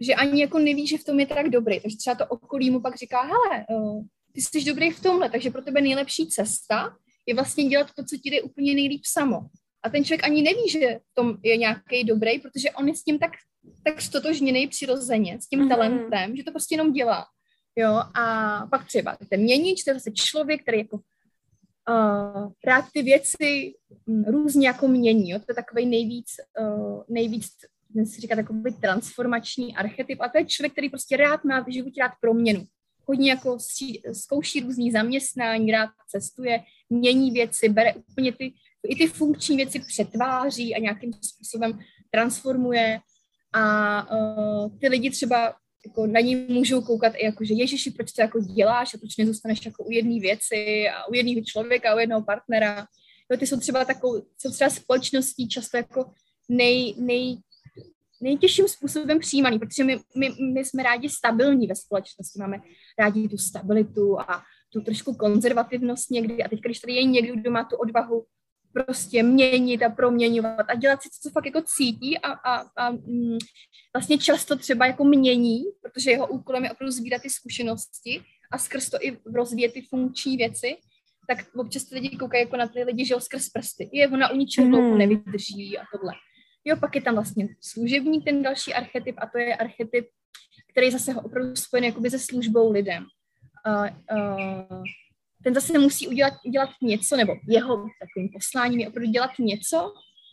že ani jako neví, že v tom je tak dobrý. Takže třeba to okolí mu pak říká, hele, uh, ty jsi dobrý v tomhle, takže pro tebe nejlepší cesta je vlastně dělat to, co ti jde úplně nejlíp samo. A ten člověk ani neví, že v tom je nějaký dobrý, protože on je s tím tak, tak stotožněný přirozeně, s tím mm-hmm. talentem, že to prostě jenom dělá. Jo, a pak třeba ten měnič, to je zase člověk, který jako uh, rád ty věci um, různě jako mění. Jo? To je takový nejvíc, uh, nejvíc ten si říká takový transformační archetyp a to je člověk, který prostě rád má v životě rád proměnu. Hodně jako zkouší různý zaměstnání, rád cestuje, mění věci, bere úplně ty, i ty funkční věci přetváří a nějakým způsobem transformuje a uh, ty lidi třeba jako na ní můžou koukat i jako, že Ježiši, proč to jako děláš a proč nezůstaneš jako u jedné věci a u jedného člověka, u jednoho partnera. Jo, ty jsou třeba takovou, jsou třeba společností často jako nej, nej, nejtěžším způsobem přijímaný, protože my, my, my jsme rádi stabilní ve společnosti, máme rádi tu stabilitu a tu trošku konzervativnost někdy a teď, když tady je někdo, kdo má tu odvahu prostě měnit a proměňovat a dělat si to, co fakt jako cítí a, a, a mm, vlastně často třeba jako mění, protože jeho úkolem je opravdu sbírat ty zkušenosti a skrz to i rozvíjet ty funkční věci, tak občas ty lidi koukají jako na ty lidi, že jo, skrz prsty. Je ona u ničeho dlouho mm. nevydrží a tohle. Jo, pak je tam vlastně služebník, ten další archetyp, a to je archetyp, který zase opravdu spojený jakoby se službou lidem. Uh, uh, ten zase musí udělat, udělat něco, nebo jeho takovým posláním je opravdu dělat něco,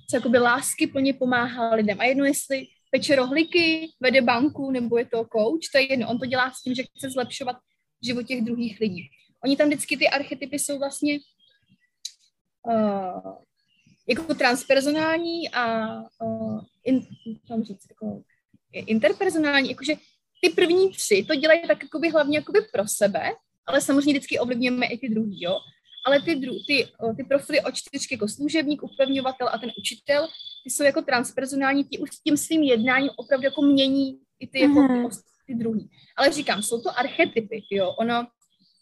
co jakoby lásky plně pomáhá lidem. A jedno, jestli peče rohlíky, vede banku, nebo je to coach, to je jedno. On to dělá s tím, že chce zlepšovat život těch druhých lidí. Oni tam vždycky ty archetypy jsou vlastně uh, jako transpersonální a uh, in, říct, jako interpersonální, jakože ty první tři to dělají tak jakoby hlavně jakoby pro sebe, ale samozřejmě vždycky ovlivňujeme i ty druhý, jo. Ale ty, dru, ty, ty profily o čtyřky jako služebník, upevňovatel a ten učitel, ty jsou jako transpersonální, ti už tím svým jednáním opravdu jako mění i ty, jako, ty, ty druhý. Ale říkám, jsou to archetypy, jo. Ono,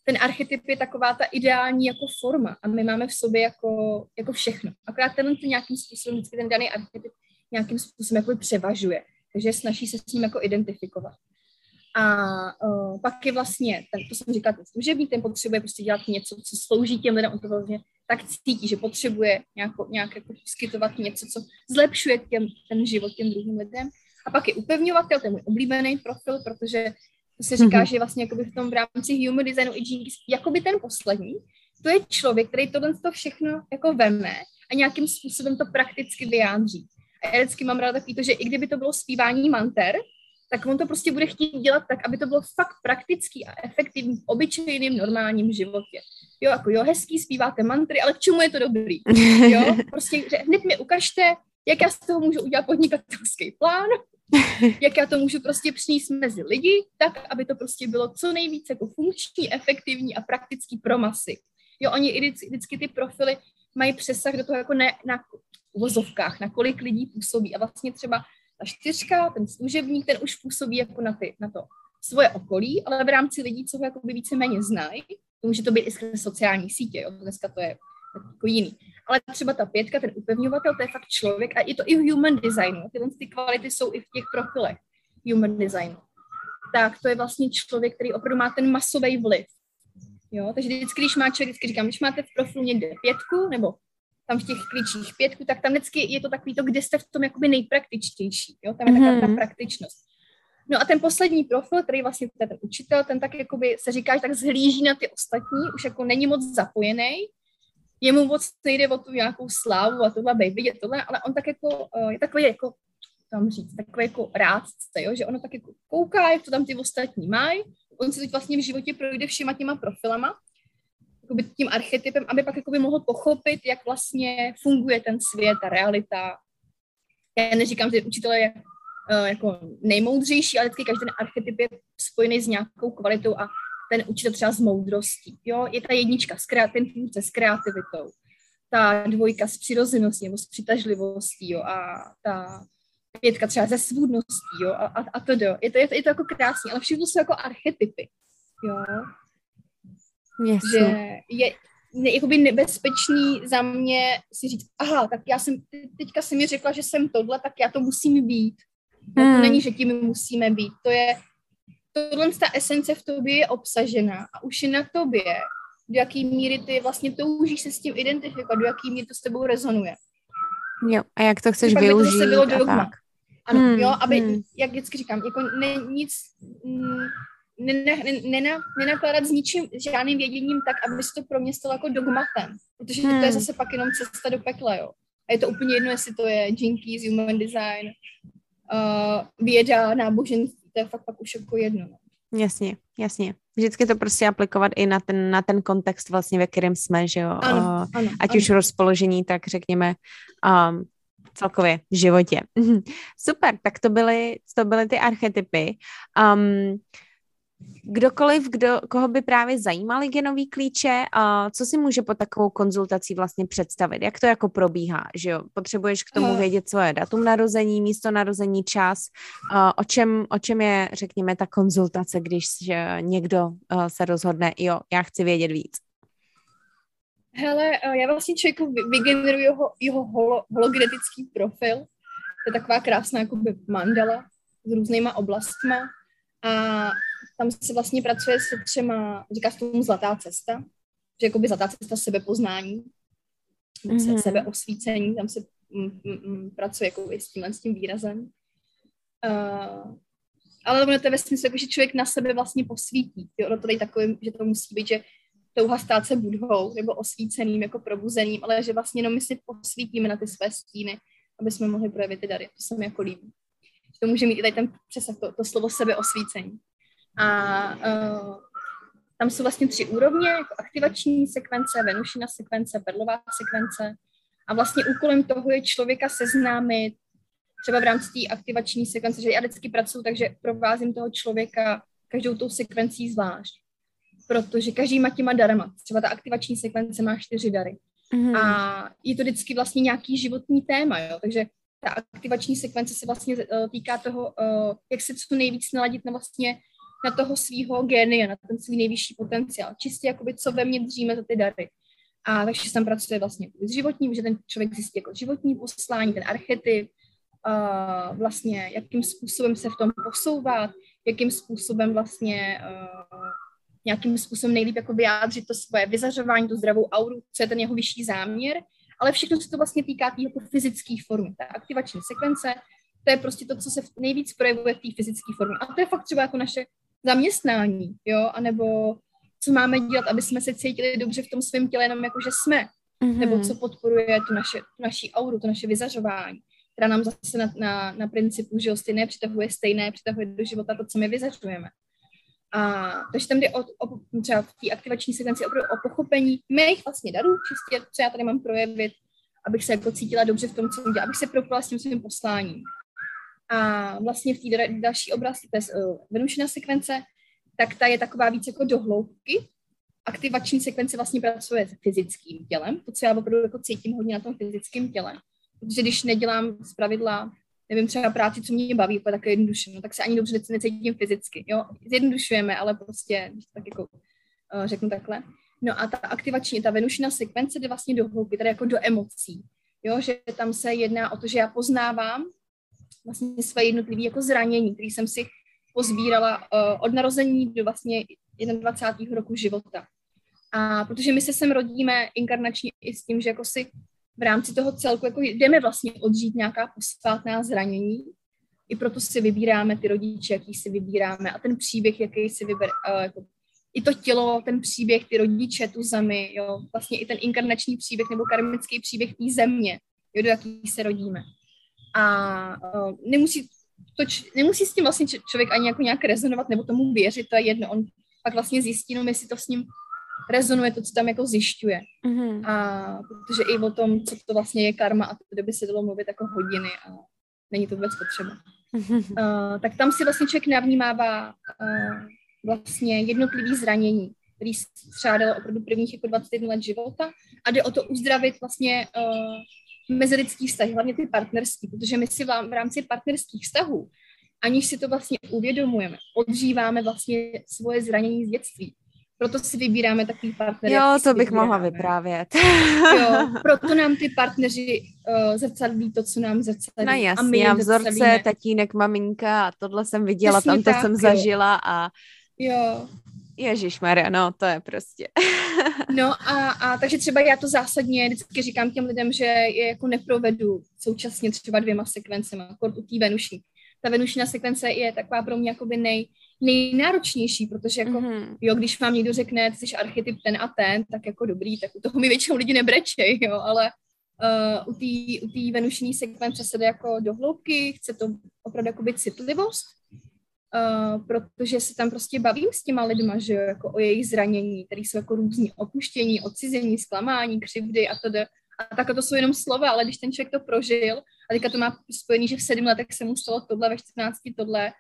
ten archetyp je taková ta ideální jako forma a my máme v sobě jako, jako všechno. Akorát to nějakým způsobem, vždycky ten daný archetyp nějakým způsobem jako převažuje. Takže snaží se s ním jako identifikovat. A uh, pak je vlastně, ten, to jsem říkala, ten služebník, ten potřebuje prostě dělat něco, co slouží těm lidem, on to vlastně tak cítí, že potřebuje nějako, nějak jako poskytovat něco, co zlepšuje těm, ten život těm druhým lidem. A pak je upevňovatel, ten můj oblíbený profil, protože to se říká, mm-hmm. že vlastně jakoby v tom v rámci human designu i jako jakoby ten poslední, to je člověk, který tohle to všechno jako veme a nějakým způsobem to prakticky vyjádří. A já vždycky mám ráda takový to, že i kdyby to bylo zpívání manter, tak on to prostě bude chtít dělat tak, aby to bylo fakt praktický a efektivní v obyčejným normálním životě. Jo, jako jo, hezký, zpíváte mantry, ale k čemu je to dobrý? Jo, prostě hned mi ukažte, jak já z toho můžu udělat podnikatelský plán, jak já to můžu prostě přinést mezi lidi, tak, aby to prostě bylo co nejvíce jako funkční, efektivní a praktický pro masy. Jo, oni i vždycky, vždycky ty profily mají přesah do toho jako ne, na uvozovkách, na kolik lidí působí. A vlastně třeba ta čtyřka, ten služebník, ten už působí jako na, ty, na to svoje okolí, ale v rámci lidí, co ho by víceméně znají, to může to být i skrze sociální sítě, jo, dneska to je jako jiný. Ale třeba ta pětka, ten upevňovatel, to je fakt člověk a je to i v human designu. Tyhle ty kvality jsou i v těch profilech human designu. Tak to je vlastně člověk, který opravdu má ten masový vliv. Jo, takže vždycky, když má člověk, vždycky říkám, když máte v profilu někde pětku, nebo tam v těch klíčích pětku, tak tam vždycky je to takový to, kde jste v tom jakoby nejpraktičtější. Jo? Tam je mm-hmm. taková ta mhm. praktičnost. No a ten poslední profil, který vlastně je ten učitel, ten tak jakoby se říká, že tak zhlíží na ty ostatní, už jako není moc zapojený, jemu moc nejde o tu nějakou slávu a tohle baby, je tohle, ale on tak jako, uh, je takový jako, tam říct, takový jako rádce, jo? že ono tak jako kouká, jak to tam ty ostatní mají, on si teď vlastně v životě projde všema těma profilama jakoby tím archetypem, aby pak jakoby mohl pochopit, jak vlastně funguje ten svět, ta realita. Já neříkám, že učitel je uh, jako nejmoudřejší, ale vždycky každý ten archetyp je spojený s nějakou kvalitou a ten učitel třeba s moudrostí. Jo? Je ta jednička, s kreat- ten tvůrce s kreativitou, ta dvojka s přirozeností nebo s přitažlivostí jo? a ta pětka třeba ze svůdností jo? a, a, a to do. Je to, je, to, je to jako krásný, ale všechno jsou jako archetypy. Jo? Yes. Že je, ne, jakoby nebezpečný za mě si říct, aha, tak já jsem, teďka si mi řekla, že jsem tohle, tak já to musím být. No, to Hmm. není, že tím musíme být. To je, tohle ta esence v tobě je obsažena a už je na tobě, do jaký míry ty vlastně toužíš se s tím identifikovat, do jaký míry to s tebou rezonuje. Jo, a jak to chceš pak by to využít bylo dogma. Ano, Hmm, jo, aby, hmm. jak vždycky říkám, jako ne, nic, ne, ne, ne, ne, nenakládat s ničím, žádným věděním tak, aby se to pro mě stalo jako dogmatem. Protože to je Hmm. zase pak jenom cesta do pekla, jo. A je to úplně jedno, jestli to je Jinkies, Human Design, uh, věda, náboženství, to je fakt pak už jako jedno. No. Jasně, jasně. Vždycky to prostě aplikovat i na ten, na ten kontext vlastně, ve kterém jsme, že jo. Ano, Uh, ano, ať ano. už rozpoložení, tak řekněme um, celkově v životě. Super, tak to byly, to byly ty archetypy. Um, kdokoliv, kdo, koho by právě zajímaly genový klíče, a co si může po takovou konzultací vlastně představit? Jak to jako probíhá, že jo? Potřebuješ k tomu vědět svoje datum narození, místo narození, čas, o čem, o čem je, řekněme, ta konzultace, když někdo uh, se rozhodne, jo, já chci vědět víc. Hele, já vlastně člověku vy- vygeneruji jeho, jeho holo, hologenetický profil. To je taková krásná jakoby mandala s různýma oblastma. A tam se vlastně pracuje se třema, říká se tomu zlatá cesta, že jakoby zlatá cesta sebepoznání, mm-hmm. Mhm. se, sebeosvícení, tam se mm, mm, mm, pracuje jako s tímhle s tím výrazem. Uh, ale ono to je ve smyslu, jako, že člověk na sebe vlastně posvítí. Jo? Ono to tady takovým, že to musí být, že touha stát se budhou nebo osvíceným, jako probuzeným, ale že vlastně jenom my si posvítíme na ty své stíny, aby jsme mohli projevit ty dary. To se mi jako líbí. To může mít i tady ten přesah, to, to slovo sebeosvícení. A uh, tam jsou vlastně tři úrovně, jako aktivační sekvence, Venušina sekvence, perlová sekvence. A vlastně úkolem toho je člověka seznámit třeba v rámci té aktivační sekvence, že já vždycky pracuji, takže provázím toho člověka každou tou sekvencí zvlášť. Protože každý má těma darama. Třeba ta aktivační sekvence má čtyři dary. Mm-hmm. A je to vždycky vlastně nějaký životní téma, jo? takže ta aktivační sekvence se vlastně uh, týká toho, uh, jak se co nejvíc naladit na vlastně na toho svého génia, na ten svůj nejvyšší potenciál. Čistě jakoby, co ve mně dříme za ty dary. A takže se tam pracuje vlastně s životním, že ten člověk zjistí jako životní poslání, ten archetyp, uh, vlastně jakým způsobem se v tom posouvat, jakým způsobem vlastně uh, nějakým způsobem nejlíp jako vyjádřit to svoje vyzařování, tu zdravou auru, co je ten jeho vyšší záměr, ale všechno se to vlastně týká té jako fyzické formy. Ta aktivační sekvence, to je prostě to, co se nejvíc projevuje v té fyzické formě. A to je fakt třeba jako naše zaměstnání, jo, anebo co máme dělat, aby jsme se cítili dobře v tom svém těle, jenom jako, že jsme, mm-hmm. nebo co podporuje tu, naše, tu naší auru, to naše vyzařování, která nám zase na, na, na principu, že stejné přitahuje stejné, přitahuje do života to, co my vyzařujeme. A takže tam jde o, o třeba v té aktivační sekvenci o, o pochopení mých vlastně darů, čistě, co já tady mám projevit, abych se jako cítila dobře v tom, co dělám, abych se propila s tím svým posláním. A vlastně v té další oblasti, to je uh, Venušina sekvence, tak ta je taková víc jako dohloubky. Aktivační sekvence vlastně pracuje s fyzickým tělem, to, co já opravdu jako cítím hodně na tom fyzickém těle. Protože když nedělám z pravidla, nevím, třeba práci, co mě baví, úplně tak jednoduše, no, tak se ani dobře necítím fyzicky. Jo? Zjednodušujeme, ale prostě, když to tak jako uh, řeknu takhle. No a ta aktivační, ta Venušina sekvence jde vlastně do hloubky, tedy jako do emocí. Jo? Že tam se jedná o to, že já poznávám vlastně své jednotlivé jako zranění, které jsem si pozbírala uh, od narození do vlastně 21. roku života. A protože my se sem rodíme inkarnačně i s tím, že jako si v rámci toho celku jako jdeme vlastně odžít nějaká posvátná zranění, i proto si vybíráme ty rodiče, jaký si vybíráme a ten příběh, jaký si vyber, uh, jako, i to tělo, ten příběh, ty rodiče, tu zemi, jo, vlastně i ten inkarnační příběh nebo karmický příběh té země, jo, do jaký se rodíme. A uh, nemusí, to, nemusí s tím vlastně člověk ani jako nějak rezonovat nebo tomu věřit, to je jedno, on pak vlastně zjistí, no jestli to s ním rezonuje, to, co tam jako zjišťuje. Mm-hmm. A protože i o tom, co to vlastně je karma a to by se dalo mluvit jako hodiny a není to vůbec potřeba. uh, tak tam si vlastně člověk navnímává uh, vlastně jednotlivý zranění, který střádal opravdu prvních jako 21 let života a jde o to uzdravit vlastně uh, mezilidský vztahy, hlavně ty partnerský, protože my si v rámci partnerských vztahů, aniž si to vlastně uvědomujeme, odžíváme vlastně svoje zranění z dětství. Proto si vybíráme takový partner. Jo, to bych mohla vyprávět. jo, proto nám ty partneři uh, zrcadlí to, co nám zrcadlí. No jasně, a, my a vzorce, tatínek, maminka a tohle jsem viděla, tam to jsem jo. zažila a jo. Ježíš Maria, no to je prostě. no a, a takže třeba já to zásadně vždycky říkám těm lidem, že je jako neprovedu současně třeba dvěma sekvencemi, jako u té Venuší. Ta Venušina sekvence je taková pro mě jakoby nej, nejnáročnější, protože jako, mm-hmm. jo, když vám někdo řekne, ty jsi archetyp ten a ten, tak jako dobrý, tak u toho mi většinou lidi nebrečej, jo, ale uh, u té u venušní sekvence se jde jako do hloubky, chce to opravdu jako být citlivost, uh, protože se tam prostě bavím s těma lidma, že jo, jako o jejich zranění, které jsou jako různí opuštění, odcizení, zklamání, křivdy a tedy. A tak to jsou jenom slova, ale když ten člověk to prožil a teďka to má spojený, že v sedm letech se mu stalo tohle, ve 14 tohle,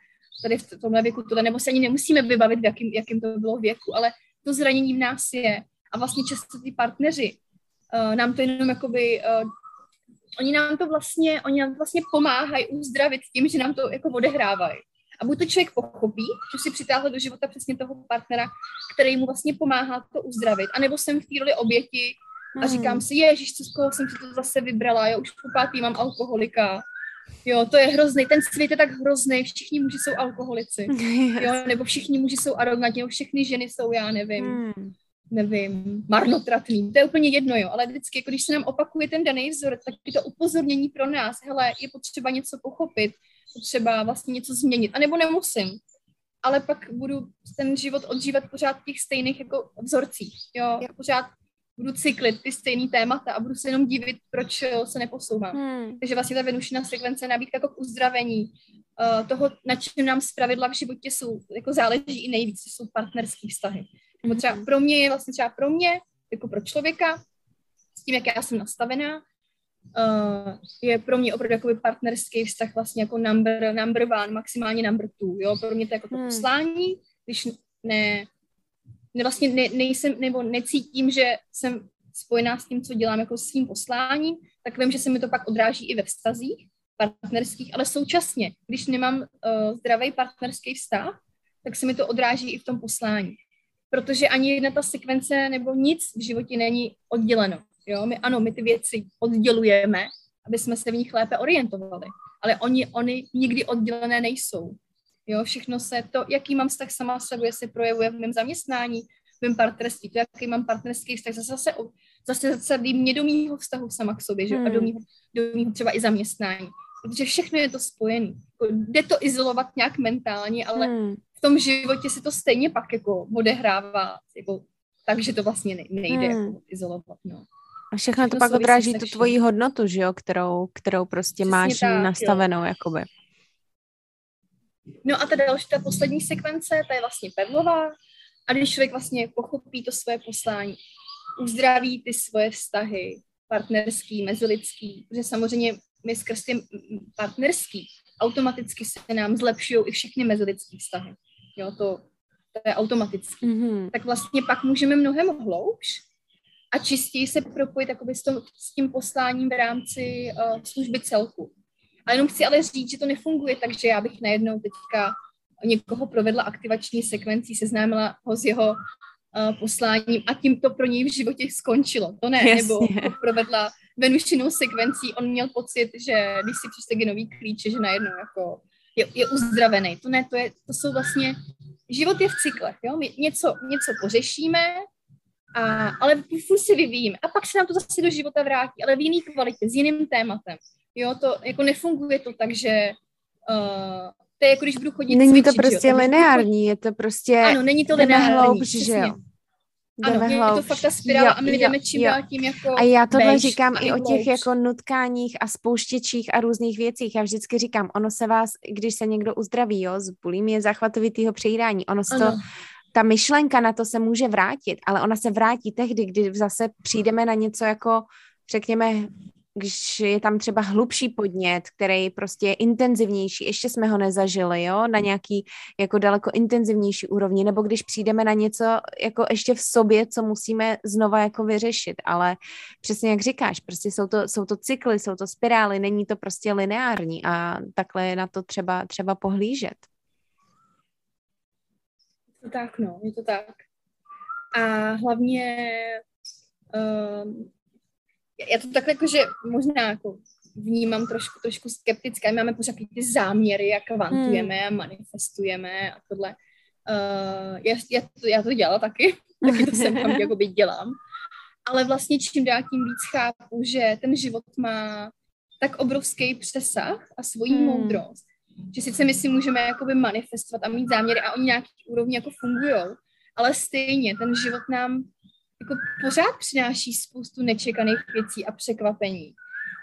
tady v tomhle věku tohle, nebo se ani nemusíme vybavit, v jakým, jakým to bylo věku, ale to zranění v nás je. A vlastně často ty partneři uh, nám to jenom jakoby, uh, oni nám to vlastně, oni nám vlastně pomáhají uzdravit tím, že nám to jako odehrávají. A buď to člověk pochopí, že si přitáhl do života přesně toho partnera, který mu vlastně pomáhá to uzdravit, anebo jsem v té roli oběti a říkám hmm. si, ježiš, co z koho jsem si to zase vybrala, já už po pátý mám alkoholika, Jo, to je hrozný, ten svět je tak hrozný, všichni muži jsou alkoholici, jo, nebo všichni muži jsou arrogantní, všechny ženy jsou, já nevím, hmm. nevím, marnotratný, to je úplně jedno, jo, ale vždycky, jako když se nám opakuje ten daný vzor, tak je to upozornění pro nás, hele, je potřeba něco pochopit, potřeba vlastně něco změnit, anebo nemusím, ale pak budu ten život odžívat pořád v těch stejných jako vzorcích, jo, pořád budu cyklit ty stejný témata a budu se jenom divit, proč se neposouvám. Hmm. Takže vlastně ta Venušina sekvence je nabídka jako k uzdravení uh, toho, na čem nám zpravidla v životě jsou, jako záleží i nejvíc, jsou partnerské vztahy. Hmm. třeba pro mě je vlastně třeba pro mě, jako pro člověka, s tím, jak já jsem nastavená, uh, je pro mě opravdu jako partnerský vztah vlastně jako number, number one, maximálně number two, jo, pro mě to je jako to hmm. poslání, když ne, ne, vlastně ne, nejsem, nebo necítím, že jsem spojená s tím, co dělám jako s tím posláním, tak vím, že se mi to pak odráží i ve vztazích partnerských, ale současně, když nemám uh, zdravý partnerský vztah, tak se mi to odráží i v tom poslání. Protože ani jedna ta sekvence nebo nic v životě není odděleno. Jo? My, ano, my ty věci oddělujeme, aby jsme se v nich lépe orientovali, ale oni, oni nikdy oddělené nejsou. Jo, všechno se, to, jaký mám vztah sama sebou, se projevuje v mém zaměstnání, v mém partnerství, to, jaký mám partnerský vztah, zase, zase, zase zasadí mě do mýho vztahu sama k sobě, že? Hmm. a do hmm. mýho, do mýho třeba i zaměstnání. Protože všechno je to spojené. Jako, jde to izolovat nějak mentálně, ale hmm. v tom životě se to stejně pak jako odehrává, jako, takže to vlastně nejde hmm. jako izolovat. No. A všechno, všechno to pak odráží tu tvoji hodnotu, že jo, kterou, kterou prostě Přesně máš tak, nastavenou, jo. jakoby. No a ta další, ta poslední sekvence, ta je vlastně perlová. A když člověk vlastně pochopí to svoje poslání, uzdraví ty svoje vztahy, partnerský, mezilidský, protože samozřejmě my skrz ty partnerský automaticky se nám zlepšují i všechny mezilidské vztahy. Jo, to, to je automaticky. Mm-hmm. Tak vlastně pak můžeme mnohem hloubš a čistěji se propojit s, tom, s tím posláním v rámci uh, služby celku. A jenom chci ale říct, že to nefunguje, takže já bych najednou teďka někoho provedla aktivační sekvencí, seznámila ho s jeho uh, posláním a tím to pro něj v životě skončilo. To ne, Jasně. nebo ho provedla Venušinou sekvencí, on měl pocit, že když si přečte genový klíče, že najednou jako je, je uzdravený. To ne, to, je, to jsou vlastně, život je v cyklech, jo? My něco, něco pořešíme, a, ale furt si vyvíjíme. A pak se nám to zase do života vrátí, ale v jiný kvalitě, s jiným tématem. Jo, to jako nefunguje to tak, že uh, to je jako když budu chodit Není cvičit, to prostě jo? lineární, je to prostě... Ano, není to lineární, hloub, že jo. Ano, hloub. je to fakt ta spirála jo, a my jdeme čím dál tím jako A já tohle bež, říkám i o těch jako nutkáních a spouštěčích a různých věcích. Já vždycky říkám, ono se vás, když se někdo uzdraví, jo, z bulimie záchvatovitýho přejídání, ono se to ta myšlenka na to se může vrátit, ale ona se vrátí tehdy, kdy zase přijdeme na něco jako, řekněme, když je tam třeba hlubší podnět, který prostě je intenzivnější, ještě jsme ho nezažili, jo, na nějaký jako daleko intenzivnější úrovni, nebo když přijdeme na něco jako ještě v sobě, co musíme znova jako vyřešit, ale přesně jak říkáš, prostě jsou to, jsou to cykly, jsou to spirály, není to prostě lineární a takhle je na to třeba, třeba pohlížet. Je to tak, no, je to tak. A hlavně um, já to takhle jako, že možná jako vnímám trošku, trošku skeptické. Máme pořád ty záměry, jak kvantujeme hmm. a manifestujeme a tohle. Uh, já, já, to, já to dělala taky, taky to jsem tam jakoby dělám. Ale vlastně čím dál tím víc chápu, že ten život má tak obrovský přesah a svoji hmm. moudrost, že sice my si můžeme jakoby manifestovat a mít záměry a oni nějaký úrovni jako fungují, ale stejně ten život nám jako pořád přináší spoustu nečekaných věcí a překvapení.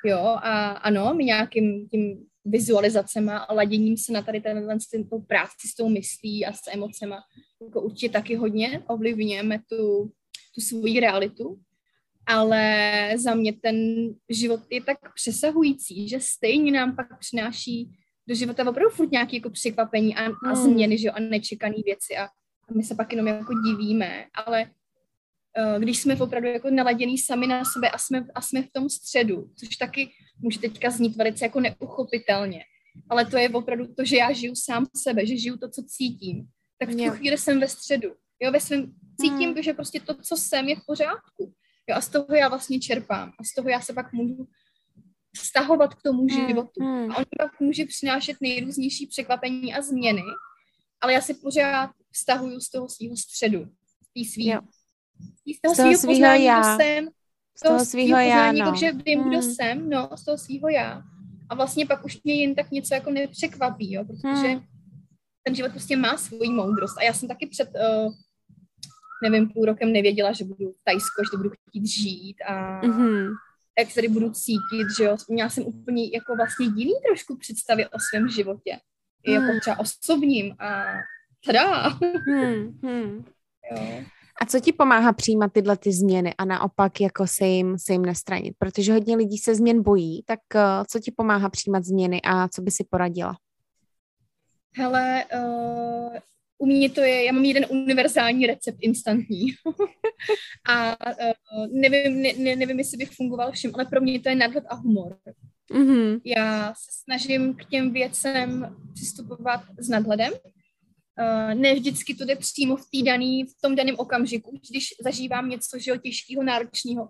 Jo, a ano, my nějakým tím vizualizacema a laděním se na tady tenhle tu práci s tou myslí a s emocema jako určitě taky hodně ovlivňujeme tu, tu svoji realitu, ale za mě ten život je tak přesahující, že stejně nám pak přináší do života opravdu furt nějaké jako překvapení a, a hmm. změny, že jo, a nečekané věci a, a my se pak jenom jako divíme, ale Eh, když jsme opravdu jako naladěný sami na sebe a jsme, a jsme v tom středu, což taky může teďka znít velice jako neuchopitelně. Ale to je opravdu to, že já žiju sám sebe, že žiju to, co cítím. Tak v tu chvíli jsem ve středu. Jo, ve svém cítím, hmm. že prostě to, co jsem, je v pořádku. Jo, a z toho já vlastně čerpám. A z toho já se pak můžu vztahovat k tomu hmm. životu. Hmm. A on pak může přinášet nejrůznější překvapení a změny, ale já si pořád vztahuju z toho svého středu, z té svý z toho, z toho svého poznání, já. jsem, z toho, toho svého já, no. takže vím, hmm. kdo jsem, no, z toho svého já. A vlastně pak už mě jen tak něco jako nepřekvapí, jo, protože hmm. ten život prostě má svoji moudrost. A já jsem taky před, uh, nevím, půl rokem nevěděla, že budu v Tajsku, že budu chtít žít a mm-hmm. Jak se tady budu cítit, že jo. Měla jsem úplně jako vlastně jiný trošku představy o svém životě. I jako hmm. třeba osobním a tada. Hmm, hmm. Jo. A co ti pomáhá přijímat tyhle ty změny a naopak jako se jim, se jim nestranit? Protože hodně lidí se změn bojí, tak uh, co ti pomáhá přijímat změny a co by si poradila? Hele, uh, u mě to je, já mám jeden univerzální recept instantní. a uh, nevím, ne, ne, nevím, jestli by fungoval všem, ale pro mě to je nadhled a humor. Mm-hmm. Já se snažím k těm věcem přistupovat s nadhledem, Uh, ne vždycky to jde přímo v, daný, v tom daném okamžiku. Když zažívám něco že jo, těžkého, náročného,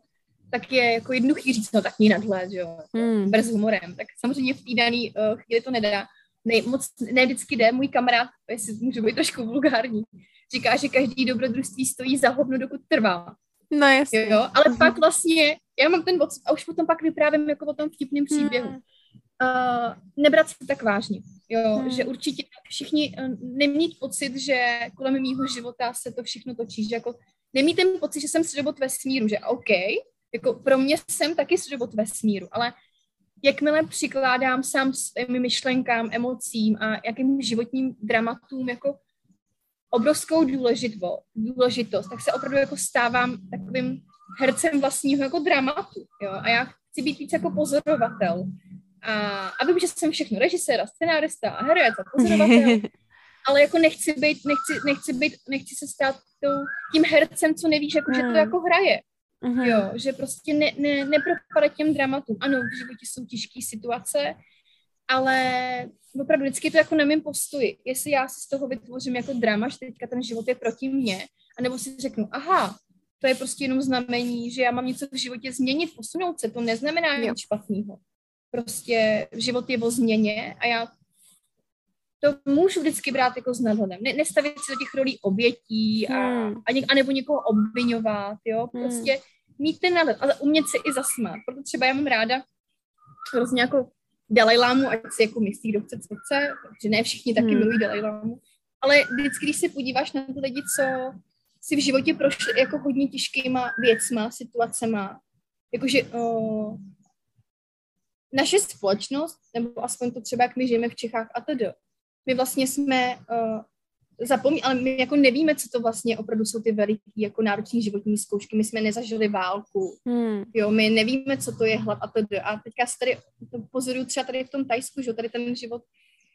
tak je jako jednoduchý říct, no tak ní nadhled, že jo, hmm. bez humorem. Tak samozřejmě v té dané uh, chvíli to nedá. Ne, moc, ne vždycky jde. Můj kamarád, jestli můžu být trošku vulgární, říká, že každý dobrodružství stojí za hovno, dokud trvá. No jasně. Jo? Ale hmm. pak vlastně, já mám ten bod a už potom pak vyprávím jako o tom vtipném příběhu. Hmm. Uh, nebrat se tak vážně. Jo, hmm. že určitě všichni uh, nemít pocit, že kolem mýho života se to všechno točí, že jako nemít ten pocit, že jsem středobot vesmíru, že OK, jako pro mě jsem taky středobot vesmíru, ale jakmile přikládám sám svým myšlenkám, emocím a jakým životním dramatům jako obrovskou důležitost, důležitost, tak se opravdu jako stávám takovým hercem vlastního jako dramatu, jo, a já chci být víc jako pozorovatel, a, a vím, že jsem všechno režisér, scenárista a herec a pozorovatel, ale jako nechci být, nechci, nechci být, nechci se stát tou, tím hercem, co nevíš, jako, že to hmm. jako hraje. Uh-huh. Jo, že prostě ne, ne, nepropadat těm dramatům. Ano, v životě jsou těžké situace, ale opravdu vždycky to jako na mém postoji. Jestli já si z toho vytvořím jako drama, že teďka ten život je proti mně, anebo si řeknu, aha, to je prostě jenom znamení, že já mám něco v životě změnit, posunout se, to neznamená nic špatného prostě život je o změně a já to můžu vždycky brát jako s nadhledem. Ne, nestavit si do těch rolí obětí a, hmm. a, něk, a nebo někoho obvinovat, jo, hmm. prostě hmm. mít ten nadhled, ale umět se i zasmát, proto třeba já mám ráda hrozně jako Dalajlámu, ať si jako myslí, kdo chce, co chce, že ne všichni taky hmm. milují Dalajlámu, ale vždycky, když se podíváš na ty lidi, co si v životě prošli jako hodně těžkýma věcma, situacema, jakože uh, naše společnost, nebo aspoň to třeba, jak my žijeme v Čechách a tedy, my vlastně jsme uh, zapomí, ale my jako nevíme, co to vlastně opravdu jsou ty veliký jako náročné životní zkoušky. My jsme nezažili válku, hmm. jo, my nevíme, co to je hlad a to. A teďka se tady to pozoruju třeba tady v tom Tajsku, že tady ten život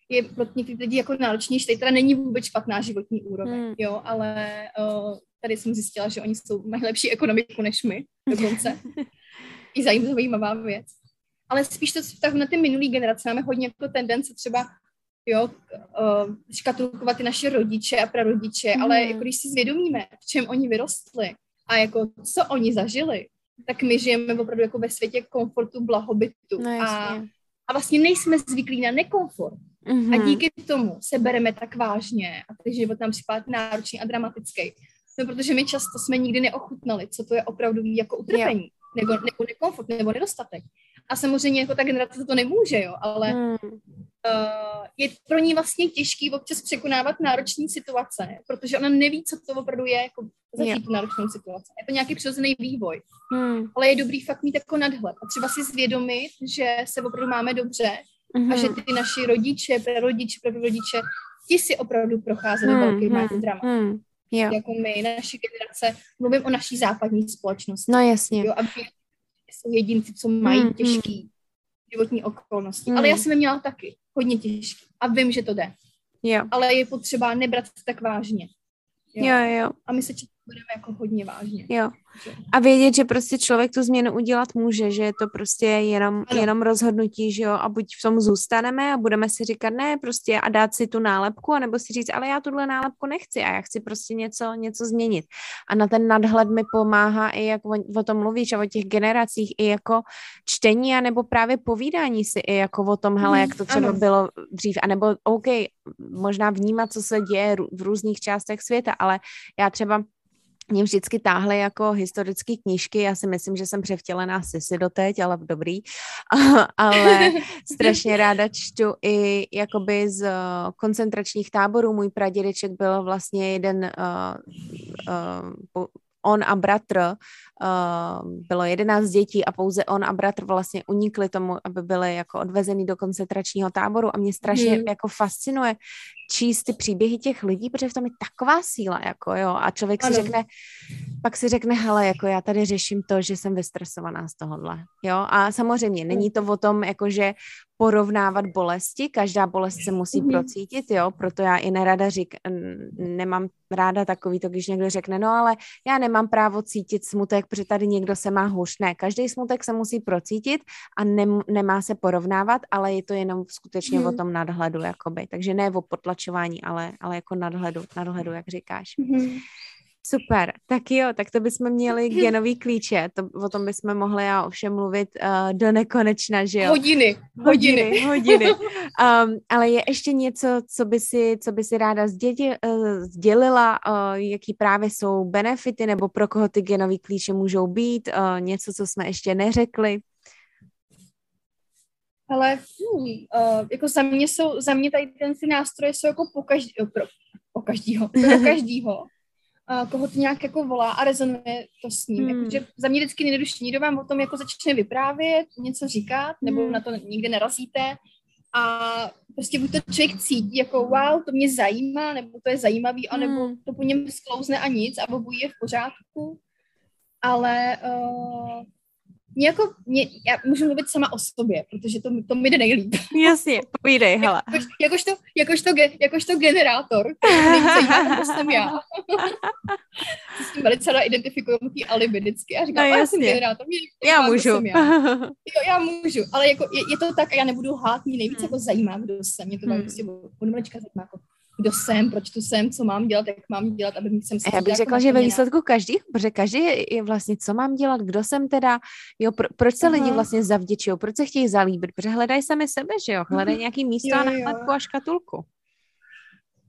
je pro některé lidi jako náročnější. Tady teda není vůbec špatná životní úroveň, hmm. jo, ale uh, tady jsem zjistila, že oni jsou, mají lepší ekonomiku než my dokonce. I zajímavá věc. Ale spíš to vztahu na ty minulý generace máme hodně jako tendence třeba jo, uh, škatulkovat ty naše rodiče a prarodiče, mm. ale jako když si zvědomíme, v čem oni vyrostli a jako co oni zažili, tak my žijeme opravdu jako ve světě komfortu, blahobytu no, a, a vlastně nejsme zvyklí na nekomfort. Mm-hmm. A mhm. díky tomu se bereme tak vážně a ten život nám připadá náročný a dramatický. No, protože my často jsme nikdy neochutnali, co to je opravdu jako utrpení, yeah. nebo, nebo nekomfort, nebo nedostatek. A samozřejmě jako ta generace to nemůže, jo, ale hmm. Uh, je pro ní vlastně těžký občas překonávat náročné situace, protože ona neví, co to opravdu je, jako zažít tu náročnou situaci. Je to nějaký přirozený vývoj. Hmm. Ale je dobrý fakt mít jako nadhled a třeba si zvědomit, že se opravdu máme dobře hmm. a že ty naši rodiče, prarodiče, prarodiče, ti si opravdu procházeli hmm. velký hmm. drama. Hmm. Jo. Jako my, naše generace, mluvím o naší západní společnosti. No jasně. Jo, aby jsou jedinci, co mají mm, těžký mm. životní okolnosti. Mm. Ale já jsem je měla taky hodně těžký a vím, že to jde. Jo. Ale je potřeba nebrat se tak vážně. Jo, jo. jo. A my se budeme jako hodně vážně. Jo. A vědět, že prostě člověk tu změnu udělat může, že je to prostě jenom, jenom rozhodnutí, že jo, a buď v tom zůstaneme a budeme si říkat ne, prostě a dát si tu nálepku, anebo si říct, ale já tuhle nálepku nechci a já chci prostě něco, něco změnit. A na ten nadhled mi pomáhá i, jak o, o tom mluvíš, a o těch generacích, i jako čtení, anebo právě povídání si i jako o tom, hele, jak to třeba ano. bylo dřív, anebo OK, možná vnímat, co se děje v různých částech světa, ale já třeba mě vždycky táhly jako historické knížky, já si myslím, že jsem převtělená Sisi doteď, ale dobrý, ale strašně ráda čtu i jakoby z eh, koncentračních táborů, můj pradědeček byl vlastně jeden uh, uh, on a bratr, uh, bylo jedenáct dětí a pouze on a bratr vlastně unikli tomu, aby byli jako odvezení do koncentračního táboru. A mě strašně hmm. jako fascinuje číst ty příběhy těch lidí, protože v tom je taková síla, jako jo, a člověk ano. si řekne, pak si řekne, hele, jako já tady řeším to, že jsem vystresovaná z tohohle, jo, a samozřejmě není to o tom, jako že porovnávat bolesti, každá bolest se musí mm-hmm. procítit, jo, proto já i nerada řík, nemám ráda takový to, když někdo řekne, no ale já nemám právo cítit smutek, protože tady někdo se má hůř. Ne, každý smutek se musí procítit a nem, nemá se porovnávat, ale je to jenom skutečně mm. o tom nadhledu, jakoby. Takže ne o potlačování, ale, ale jako nadhledu, nadhledu, jak říkáš. Mm. Super, tak jo, tak to bychom měli genový klíče, to, o tom bychom mohli já ovšem mluvit uh, do nekonečna, že jo? Hodiny, hodiny. Hodiny, hodiny. Um, ale je ještě něco, co by si, co by si ráda sděli, uh, sdělila, uh, jaký právě jsou benefity, nebo pro koho ty genový klíče můžou být, uh, něco, co jsme ještě neřekli? Ale uh, jako za mě jsou, za mě tady ten ty nástroje jsou jako po každý, pro, po každýho, pro každýho koho to nějak jako volá a rezonuje to s ním. Hmm. Jakože za mě vždycky nejjednodušší, někdo vám o tom jako začne vyprávět, něco říkat, nebo hmm. na to nikdy narazíte a prostě buď to člověk cítí jako wow, to mě zajímá, nebo to je zajímavý, anebo hmm. to po něm sklouzne a nic a obojí je v pořádku. Ale uh, mě jako, mě, já můžu mluvit sama o sobě, protože to, to mi jde nejlíp. Jasně, povídej, hele. Jakož, jakožto, jakožto, jakožto generátor, zajímá, to jsem já. S tím velice ráda identifikuju ty alibi vždycky. A říkám, no, já jsem generátor. Mě, já můžu. Já. Jo, já můžu, ale jako je, je, to tak a já nebudu hát, mě nejvíc hmm. jako zajímá, kdo jsem. Mě to hmm. prostě od zajímá, jako, kdo jsem, proč tu jsem, co mám dělat, jak mám dělat, aby jsem se... Já bych řekla, jako že ve výsledku každý, protože každý je, vlastně, co mám dělat, kdo jsem teda, jo, pro, proč se Aha. lidi vlastně zavděčují, proč se chtějí zalíbit, protože hledají sami sebe, že jo, hledají nějaký místo jo, a náhledku a škatulku.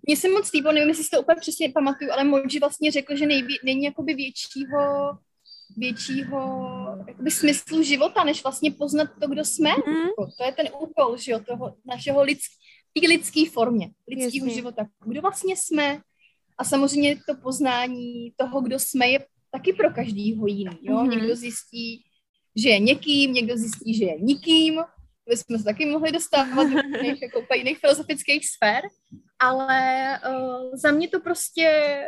Mně se moc líbilo, nevím, jestli si to úplně přesně pamatuju, ale Moji vlastně řekl, že nejví, není jakoby většího většího jakoby smyslu života, než vlastně poznat to, kdo jsme. Mm. To je ten úkol, že jo, toho našeho lidského té lidské formě, lidského života. Kdo vlastně jsme? A samozřejmě to poznání toho, kdo jsme, je taky pro každýho jiný. Jo? Mm-hmm. Někdo zjistí, že je někým, někdo zjistí, že je nikým, bychom se taky mohli dostávat do jiných, jako jiných filozofických sfér, ale uh, za mě to prostě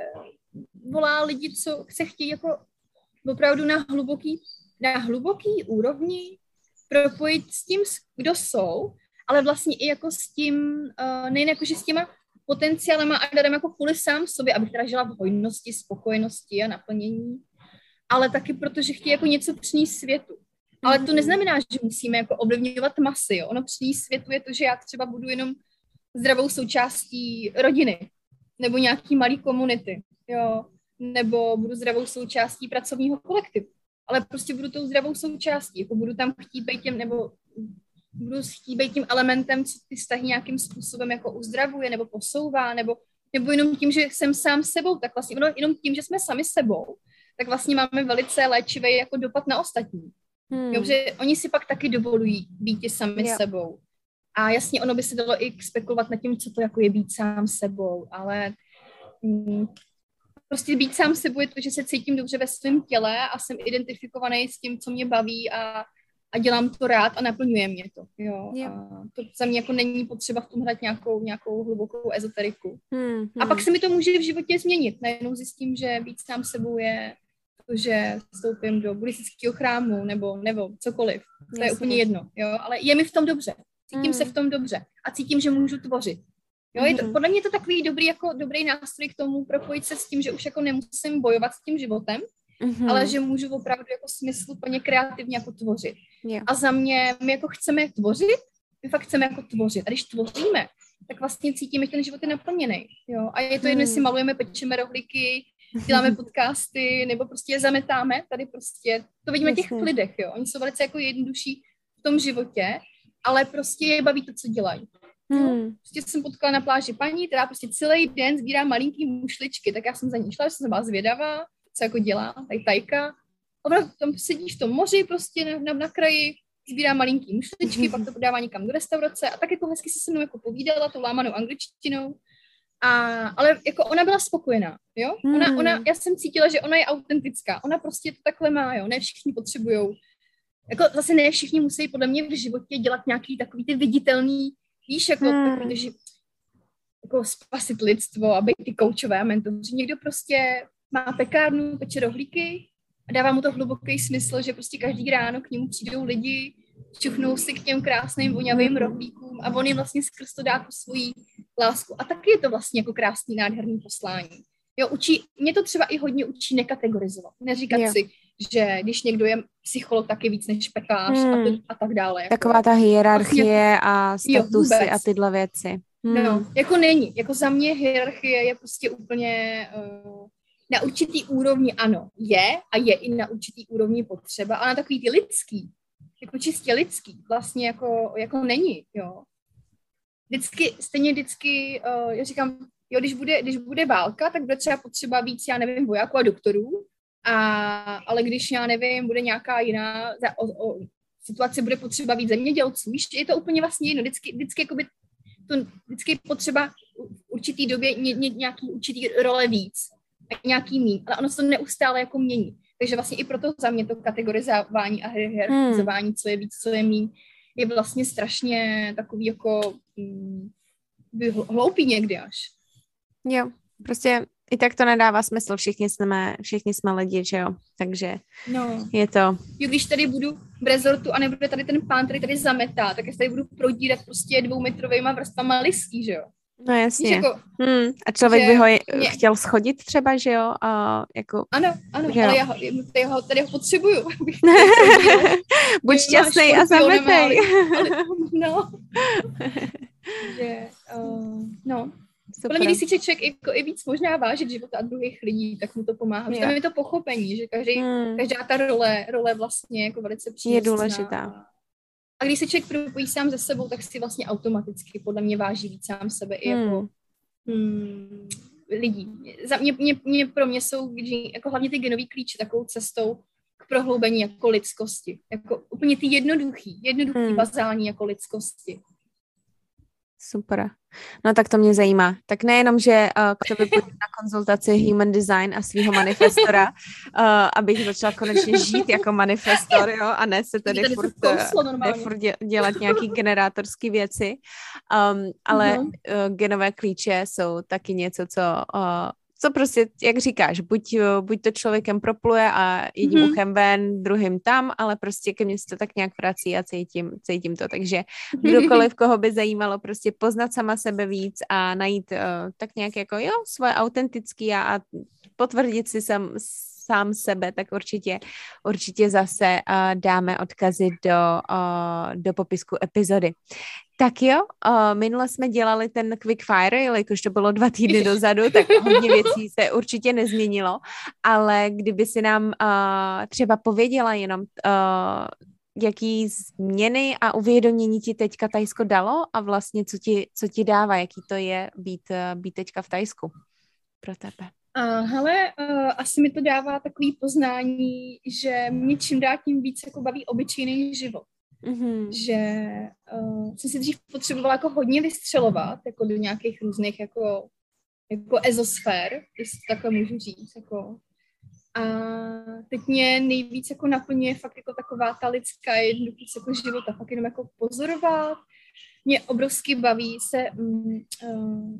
volá lidi, co se chtějí jako opravdu na hluboký, na hluboký úrovni propojit s tím, kdo jsou, ale vlastně i jako s tím, uh, nejen jako, že s těma potenciálema a darem jako kvůli sám sobě, abych teda žila v hojnosti, spokojenosti a naplnění, ale taky protože chtějí jako něco přinést světu. Ale to mhm. neznamená, že musíme jako ovlivňovat masy. Jo. Ono přinést světu je to, že já třeba budu jenom zdravou součástí rodiny nebo nějaký malý komunity, jo, nebo budu zdravou součástí pracovního kolektivu. Ale prostě budu tou zdravou součástí, jako budu tam chtít být těm, nebo budu chtít tím elementem, co ty vztahy nějakým způsobem jako uzdravuje nebo posouvá, nebo, nebo jenom tím, že jsem sám sebou, tak vlastně no, jenom tím, že jsme sami sebou, tak vlastně máme velice léčivý jako dopad na ostatní. Hmm. Jo, že oni si pak taky dovolují být sami jo. sebou. A jasně, ono by se dalo i spekulovat nad tím, co to jako je být sám sebou, ale mm, prostě být sám sebou je to, že se cítím dobře ve svém těle a jsem identifikovaný s tím, co mě baví a, a dělám to rád a naplňuje mě to. Jo. jo. A to za mě jako není potřeba v tom hrát nějakou, nějakou hlubokou ezoteriku. Hmm, hmm. A pak se mi to může v životě změnit. Najednou zjistím, že být sám sebou je to, že vstoupím do buddhistického chrámu nebo, nebo cokoliv. To Jasně. je úplně jedno. Jo. Ale je mi v tom dobře. Cítím hmm. se v tom dobře. A cítím, že můžu tvořit. Jo, je to, mhm. podle mě je to takový dobrý, jako, dobrý nástroj k tomu propojit se s tím, že už jako nemusím bojovat s tím životem, mm-hmm. ale že můžu opravdu jako smysluplně kreativně jako tvořit. Yeah. A za mě, my jako chceme tvořit, my fakt chceme jako tvořit. A když tvoříme, tak vlastně cítíme, že ten život je naplněný. Jo? A je to jedno, jestli hmm. malujeme, pečeme rohlíky, děláme podcasty, nebo prostě je zametáme. Tady prostě, to vidíme v těch lidech, jo. Oni jsou velice jako jednodušší v tom životě, ale prostě je baví to, co dělají. Hmm. Prostě jsem potkala na pláži paní, která prostě celý den sbírá malinký mušličky, tak já jsem za ní šla, jsem byla zvědavá, co jako dělá, tady tajka. A tam sedí v tom moři prostě na, na, na kraji, sbírá malinký mušličky, pak to podává někam do restaurace a tak jako hezky se se mnou jako povídala tou lámanou angličtinou. A, ale jako ona byla spokojená, jo? Ona, hmm. ona, já jsem cítila, že ona je autentická. Ona prostě to takhle má, jo? Ne všichni potřebují. Jako zase ne všichni musí podle mě v životě dělat nějaký takový ty viditelný Víš, jako hmm. takový, že jako spasit lidstvo a být ty koučové a mentoři. Někdo prostě má pekárnu, peče rohlíky a dává mu to hluboký smysl, že prostě každý ráno k němu přijdou lidi, čuchnou si k těm krásným voňavým rohlíkům a on jim vlastně skrz to dá tu svoji lásku. A taky je to vlastně jako krásný, nádherný poslání. Jo, učí, mě to třeba i hodně učí nekategorizovat. Neříkat jo. si, že když někdo je psycholog, tak je víc než pekář hmm. a, to, a tak dále. Jako. Taková ta hierarchie vlastně, a statusy jo, a tyhle věci. Hmm. No, jako není. Jako za mě hierarchie je prostě úplně uh, na určitý úrovni ano, je a je i na určitý úrovni potřeba, ale na takový ty lidský, jako čistě lidský, vlastně jako, jako není, jo. Vždycky, stejně vždycky, uh, já říkám, jo, když bude, když bude válka, tak bude třeba potřeba víc, já nevím, vojáků a doktorů, a, ale když, já nevím, bude nějaká jiná o, o, situace, bude potřeba víc zemědělců, víš, je to úplně vlastně jedno, vždycky, vždycky, jakoby, to, vždycky je potřeba v určitý době ně, ně, nějaký určitý role víc nějaký mín, ale ono se to neustále jako mění. Takže vlastně i proto za mě to kategorizování a hierarchizování, hmm. co je víc, co je mín, je vlastně strašně takový jako hm, hloupý někdy až. Jo, prostě i tak to nedává smysl, všichni jsme, všichni jsme lidi, že jo, takže no. je to. Jo, když tady budu v rezortu a nebude tady ten pán, který tady zametá, tak já tady budu prodírat prostě dvoumetrovýma vrstvama listí, že jo. No jasně. jako, hmm. A člověk že, by ho mě... chtěl schodit třeba, že jo? A jako, ano, ano, že ale jo. já ho, tady, ho, tady ho potřebuju. Buď šťastný a zametej. no. že, uh, no, Super. Podle mě, když si člověk jako i víc možná vážit života a druhých lidí, tak mu to pomáhá. Tam je to pochopení, že každý, hmm. každá ta role, role vlastně jako velice přínosná. Je důležitá. A když se člověk propojí sám ze sebou, tak si vlastně automaticky podle mě váží víc sám sebe i jako hmm. hmm, lidí. Za mě, mě, mě, pro mě jsou jako hlavně ty genový klíče takovou cestou k prohloubení jako lidskosti. Jako úplně ty jednoduchý, jednoduchý hmm. bazální jako lidskosti. Super. No tak to mě zajímá. Tak nejenom, že uh, k tobě půjdu na konzultaci Human Design a svého manifestora, uh, abych začala konečně žít jako manifestor, jo, a ne se tady furt, ne furt dělat nějaký generátorský věci. Um, ale uh-huh. uh, genové klíče jsou taky něco, co uh, co prostě, jak říkáš, buď, buď to člověkem propluje a jedním mm-hmm. uchem ven, druhým tam, ale prostě ke mně se to tak nějak vrací a cítím, cítím to. Takže kdokoliv, koho by zajímalo prostě poznat sama sebe víc a najít uh, tak nějak jako, jo, svoje autentický a, a potvrdit si sam, sám sebe, tak určitě, určitě zase uh, dáme odkazy do, uh, do popisku epizody. Tak jo, uh, minule jsme dělali ten quick fire, jelikož to bylo dva týdny dozadu, tak hodně věcí se určitě nezměnilo, ale kdyby si nám uh, třeba pověděla jenom, uh, jaký změny a uvědomění ti teďka Tajsko dalo a vlastně co ti, co ti dává, jaký to je být, být teďka v Tajsku pro tebe. Uh, hele, uh, asi mi to dává takový poznání, že mě čím dál tím víc jako baví obyčejný život. Mm-hmm. Že uh, jsem si dřív potřebovala jako hodně vystřelovat, jako do nějakých různých jako, jako ezosfér, jestli to takhle můžu říct. Jako. A teď mě nejvíc jako naplňuje fakt jako taková ta lidská jednoduchost jako života, fakt jenom jako pozorovat. Mě obrovsky baví se um, uh,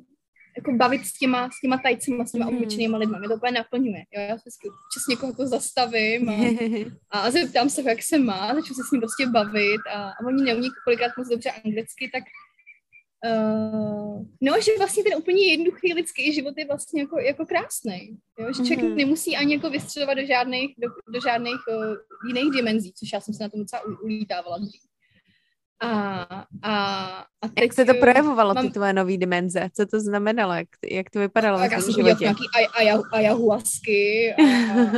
jako bavit s těma, s těma tajcema, s těma mm. obyčejnýma lidmi. Mě to úplně naplňuje. Jo? Já vždycky čas někoho jako zastavím a, a zeptám se, jak se má, začnu se s ním prostě bavit a, a oni neumí kolikrát moc dobře anglicky, tak Uh, no, že vlastně ten úplně jednoduchý lidský život je vlastně jako, jako krásný. Jo? Že člověk mm-hmm. nemusí ani jako vystřelovat do žádných, do, do žádných uh, jiných dimenzí, což já jsem se na tom docela ulítávala dřív. A, a, a teď, jak se to projevovalo, mám, ty tvoje nové dimenze? Co to znamenalo? Jak, jak to vypadalo tak v já jsem životě? nějaký ayahuasky a,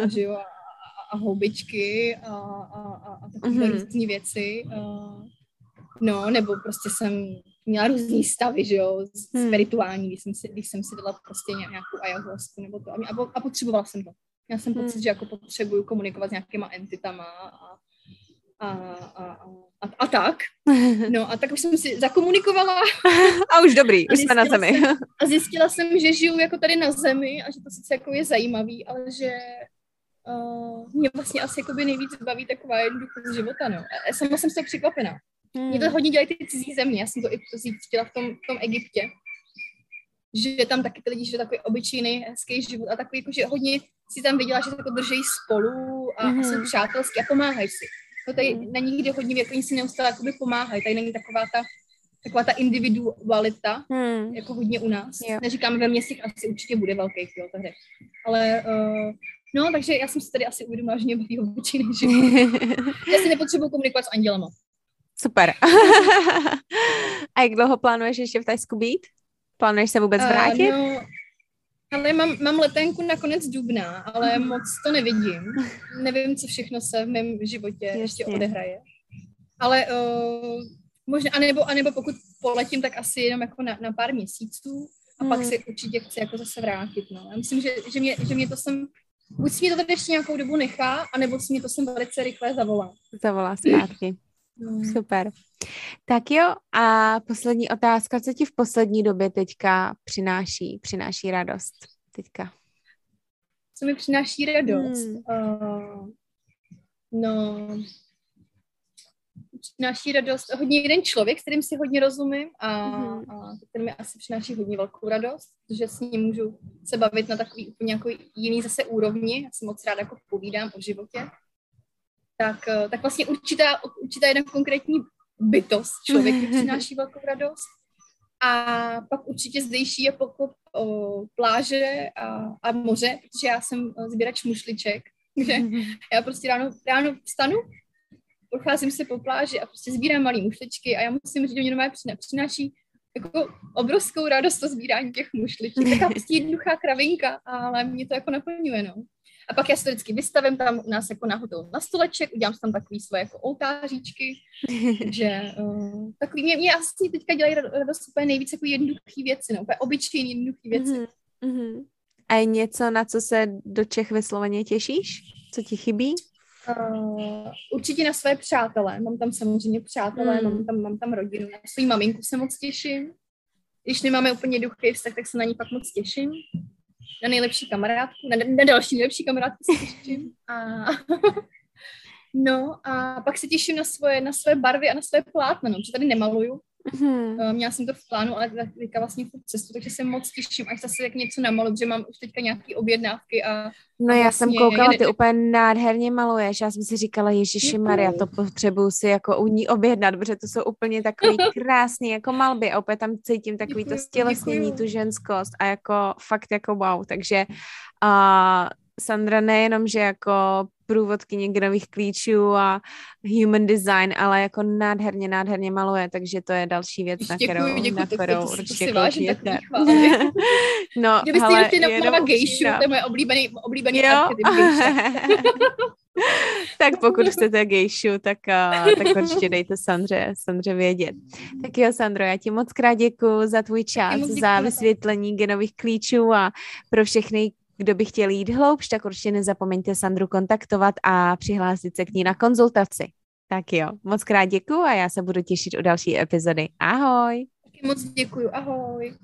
a, že jo, a, a houbičky a, a, a, a takové mm-hmm. různé věci. A, no, nebo prostě jsem měla různý stavy, že jo, hmm. spirituální, když jsem, si, když jsem si dala prostě nějakou ayahuasku nebo to. A, a potřebovala jsem to. Já jsem pocit, hmm. že jako potřebuju komunikovat s nějakýma entitama a, a, a, a, a tak. No a tak už jsem si zakomunikovala. A už dobrý, už jsme na zemi. Jsem, a zjistila jsem, že žiju jako tady na zemi a že to sice jako je zajímavý, ale že uh, mě vlastně asi jakoby nejvíc baví taková jednoduchost života, no. A sama jsem z toho překvapená. Hmm. Mě to hodně dělají ty cizí země, já jsem to i zjistila v tom, v tom Egyptě, že tam taky ty lidi žijou takový obyčejný, hezký život a takový, jako, že hodně si tam viděla, že se jako drží spolu a, mm-hmm. a jsou hmm. přátelský a pomáhají si. To tady mm. na někde hodně věk, oni si neustále jakoby pomáhají, tady není taková ta taková ta individualita, hmm. jako hodně u nás. Jo. Neříkám, ve městech asi určitě bude velký, jo, takže. Ale uh, no, takže já jsem si tady asi uvědomila, že mě baví obyčejný život. já si nepotřebuji komunikovat s andělama. Super. A jak dlouho plánuješ ještě v Tajsku být? Plánuješ se vůbec vrátit? Uh, no, ale mám, mám letenku na konec dubna, ale moc to nevidím. Nevím, co všechno se v mém životě Jasně. ještě odehraje. Ale uh, možná, anebo, anebo pokud poletím, tak asi jenom jako na, na pár měsíců a hmm. pak si určitě chci jako zase vrátit. No. Já myslím, že, že, mě, že mě to sem, buď si mě to tady ještě nějakou dobu nechá, anebo si mě to sem velice rychle zavolá. Zavolá zpátky. Hmm. Super. Tak jo, a poslední otázka, co ti v poslední době teďka přináší, přináší radost teďka? Co mi přináší radost? Hmm. Uh, no, přináší radost hodně jeden člověk, s kterým si hodně rozumím a, hmm. a ten mi asi přináší hodně velkou radost, že s ním můžu se bavit na takový úplně jako jiný zase úrovni. Já si moc ráda jako povídám o životě. Tak, eh, tak vlastně určitá, určitá jedna konkrétní bytost člověk přináší velkou radost. A pak určitě zdejší je pokop o, pláže a, a moře, protože já jsem eh, sběrač mušliček. Takže já prostě ráno, ráno vstanu, procházím se po pláži a prostě sbírám malé mušličky a já musím říct, že mě normálně přináší jako obrovskou radost to sbírání těch mušliček. Taková prostě jednoduchá kravinka, ale mě to jako naplňuje, no. A pak já se to vždycky vystavím tam u nás jako na hotel na stoleček, udělám si tam takový svoje jako oltáříčky, že uh, takový, mě, mě asi teďka dělají radost úplně nejvíc jako jednoduché věci, no, úplně obyčejné jednoduché věci. Mm-hmm. mm-hmm. A je něco, na co se do Čech vysloveně těšíš? Co ti chybí? Uh, určitě na své přátelé. Mám tam samozřejmě přátelé, mm. mám, tam, mám tam rodinu. Na svou maminku se moc těším. když nemáme úplně duchý vztah, tak se na ní pak moc těším. Na nejlepší kamarádku, na, na další nejlepší kamarádku se těším. A No a pak se těším na svoje, na své barvy a na své plátna, no, protože tady nemaluju. Mm-hmm. Měla jsem to v plánu, ale teďka vlastně v cestu, takže se moc těším, až zase jak něco namalu, protože mám už teďka nějaké objednávky a No já vlastně, jsem koukala, ty úplně nádherně maluješ. Já jsem si říkala, Ježiši Maria, to potřebuju si jako u ní objednat, protože to jsou úplně takový krásný jako malby a opět tam cítím takový děkuju, to stělesnění, tu ženskost a jako fakt jako wow. Takže uh, Sandra nejenom, že jako průvodkyně genových klíčů a human design, ale jako nádherně, nádherně maluje, takže to je další věc, na kterou, děkuji, na kterou to, určitě koukněte. no, Kdybyste hele, chtěli namalovat gejšu, to je moje oblíbený, oblíbený tak pokud chcete gejšu, tak, uh, tak určitě dejte Sandře, Sandře vědět. Tak jo, Sandro, já ti moc krát děkuji za tvůj čas, za vysvětlení genových klíčů a pro všechny, kdo by chtěl jít hloubš, tak určitě nezapomeňte Sandru kontaktovat a přihlásit se k ní na konzultaci. Tak jo, moc krát děkuji a já se budu těšit u další epizody. Ahoj! Taky moc děkuji, ahoj!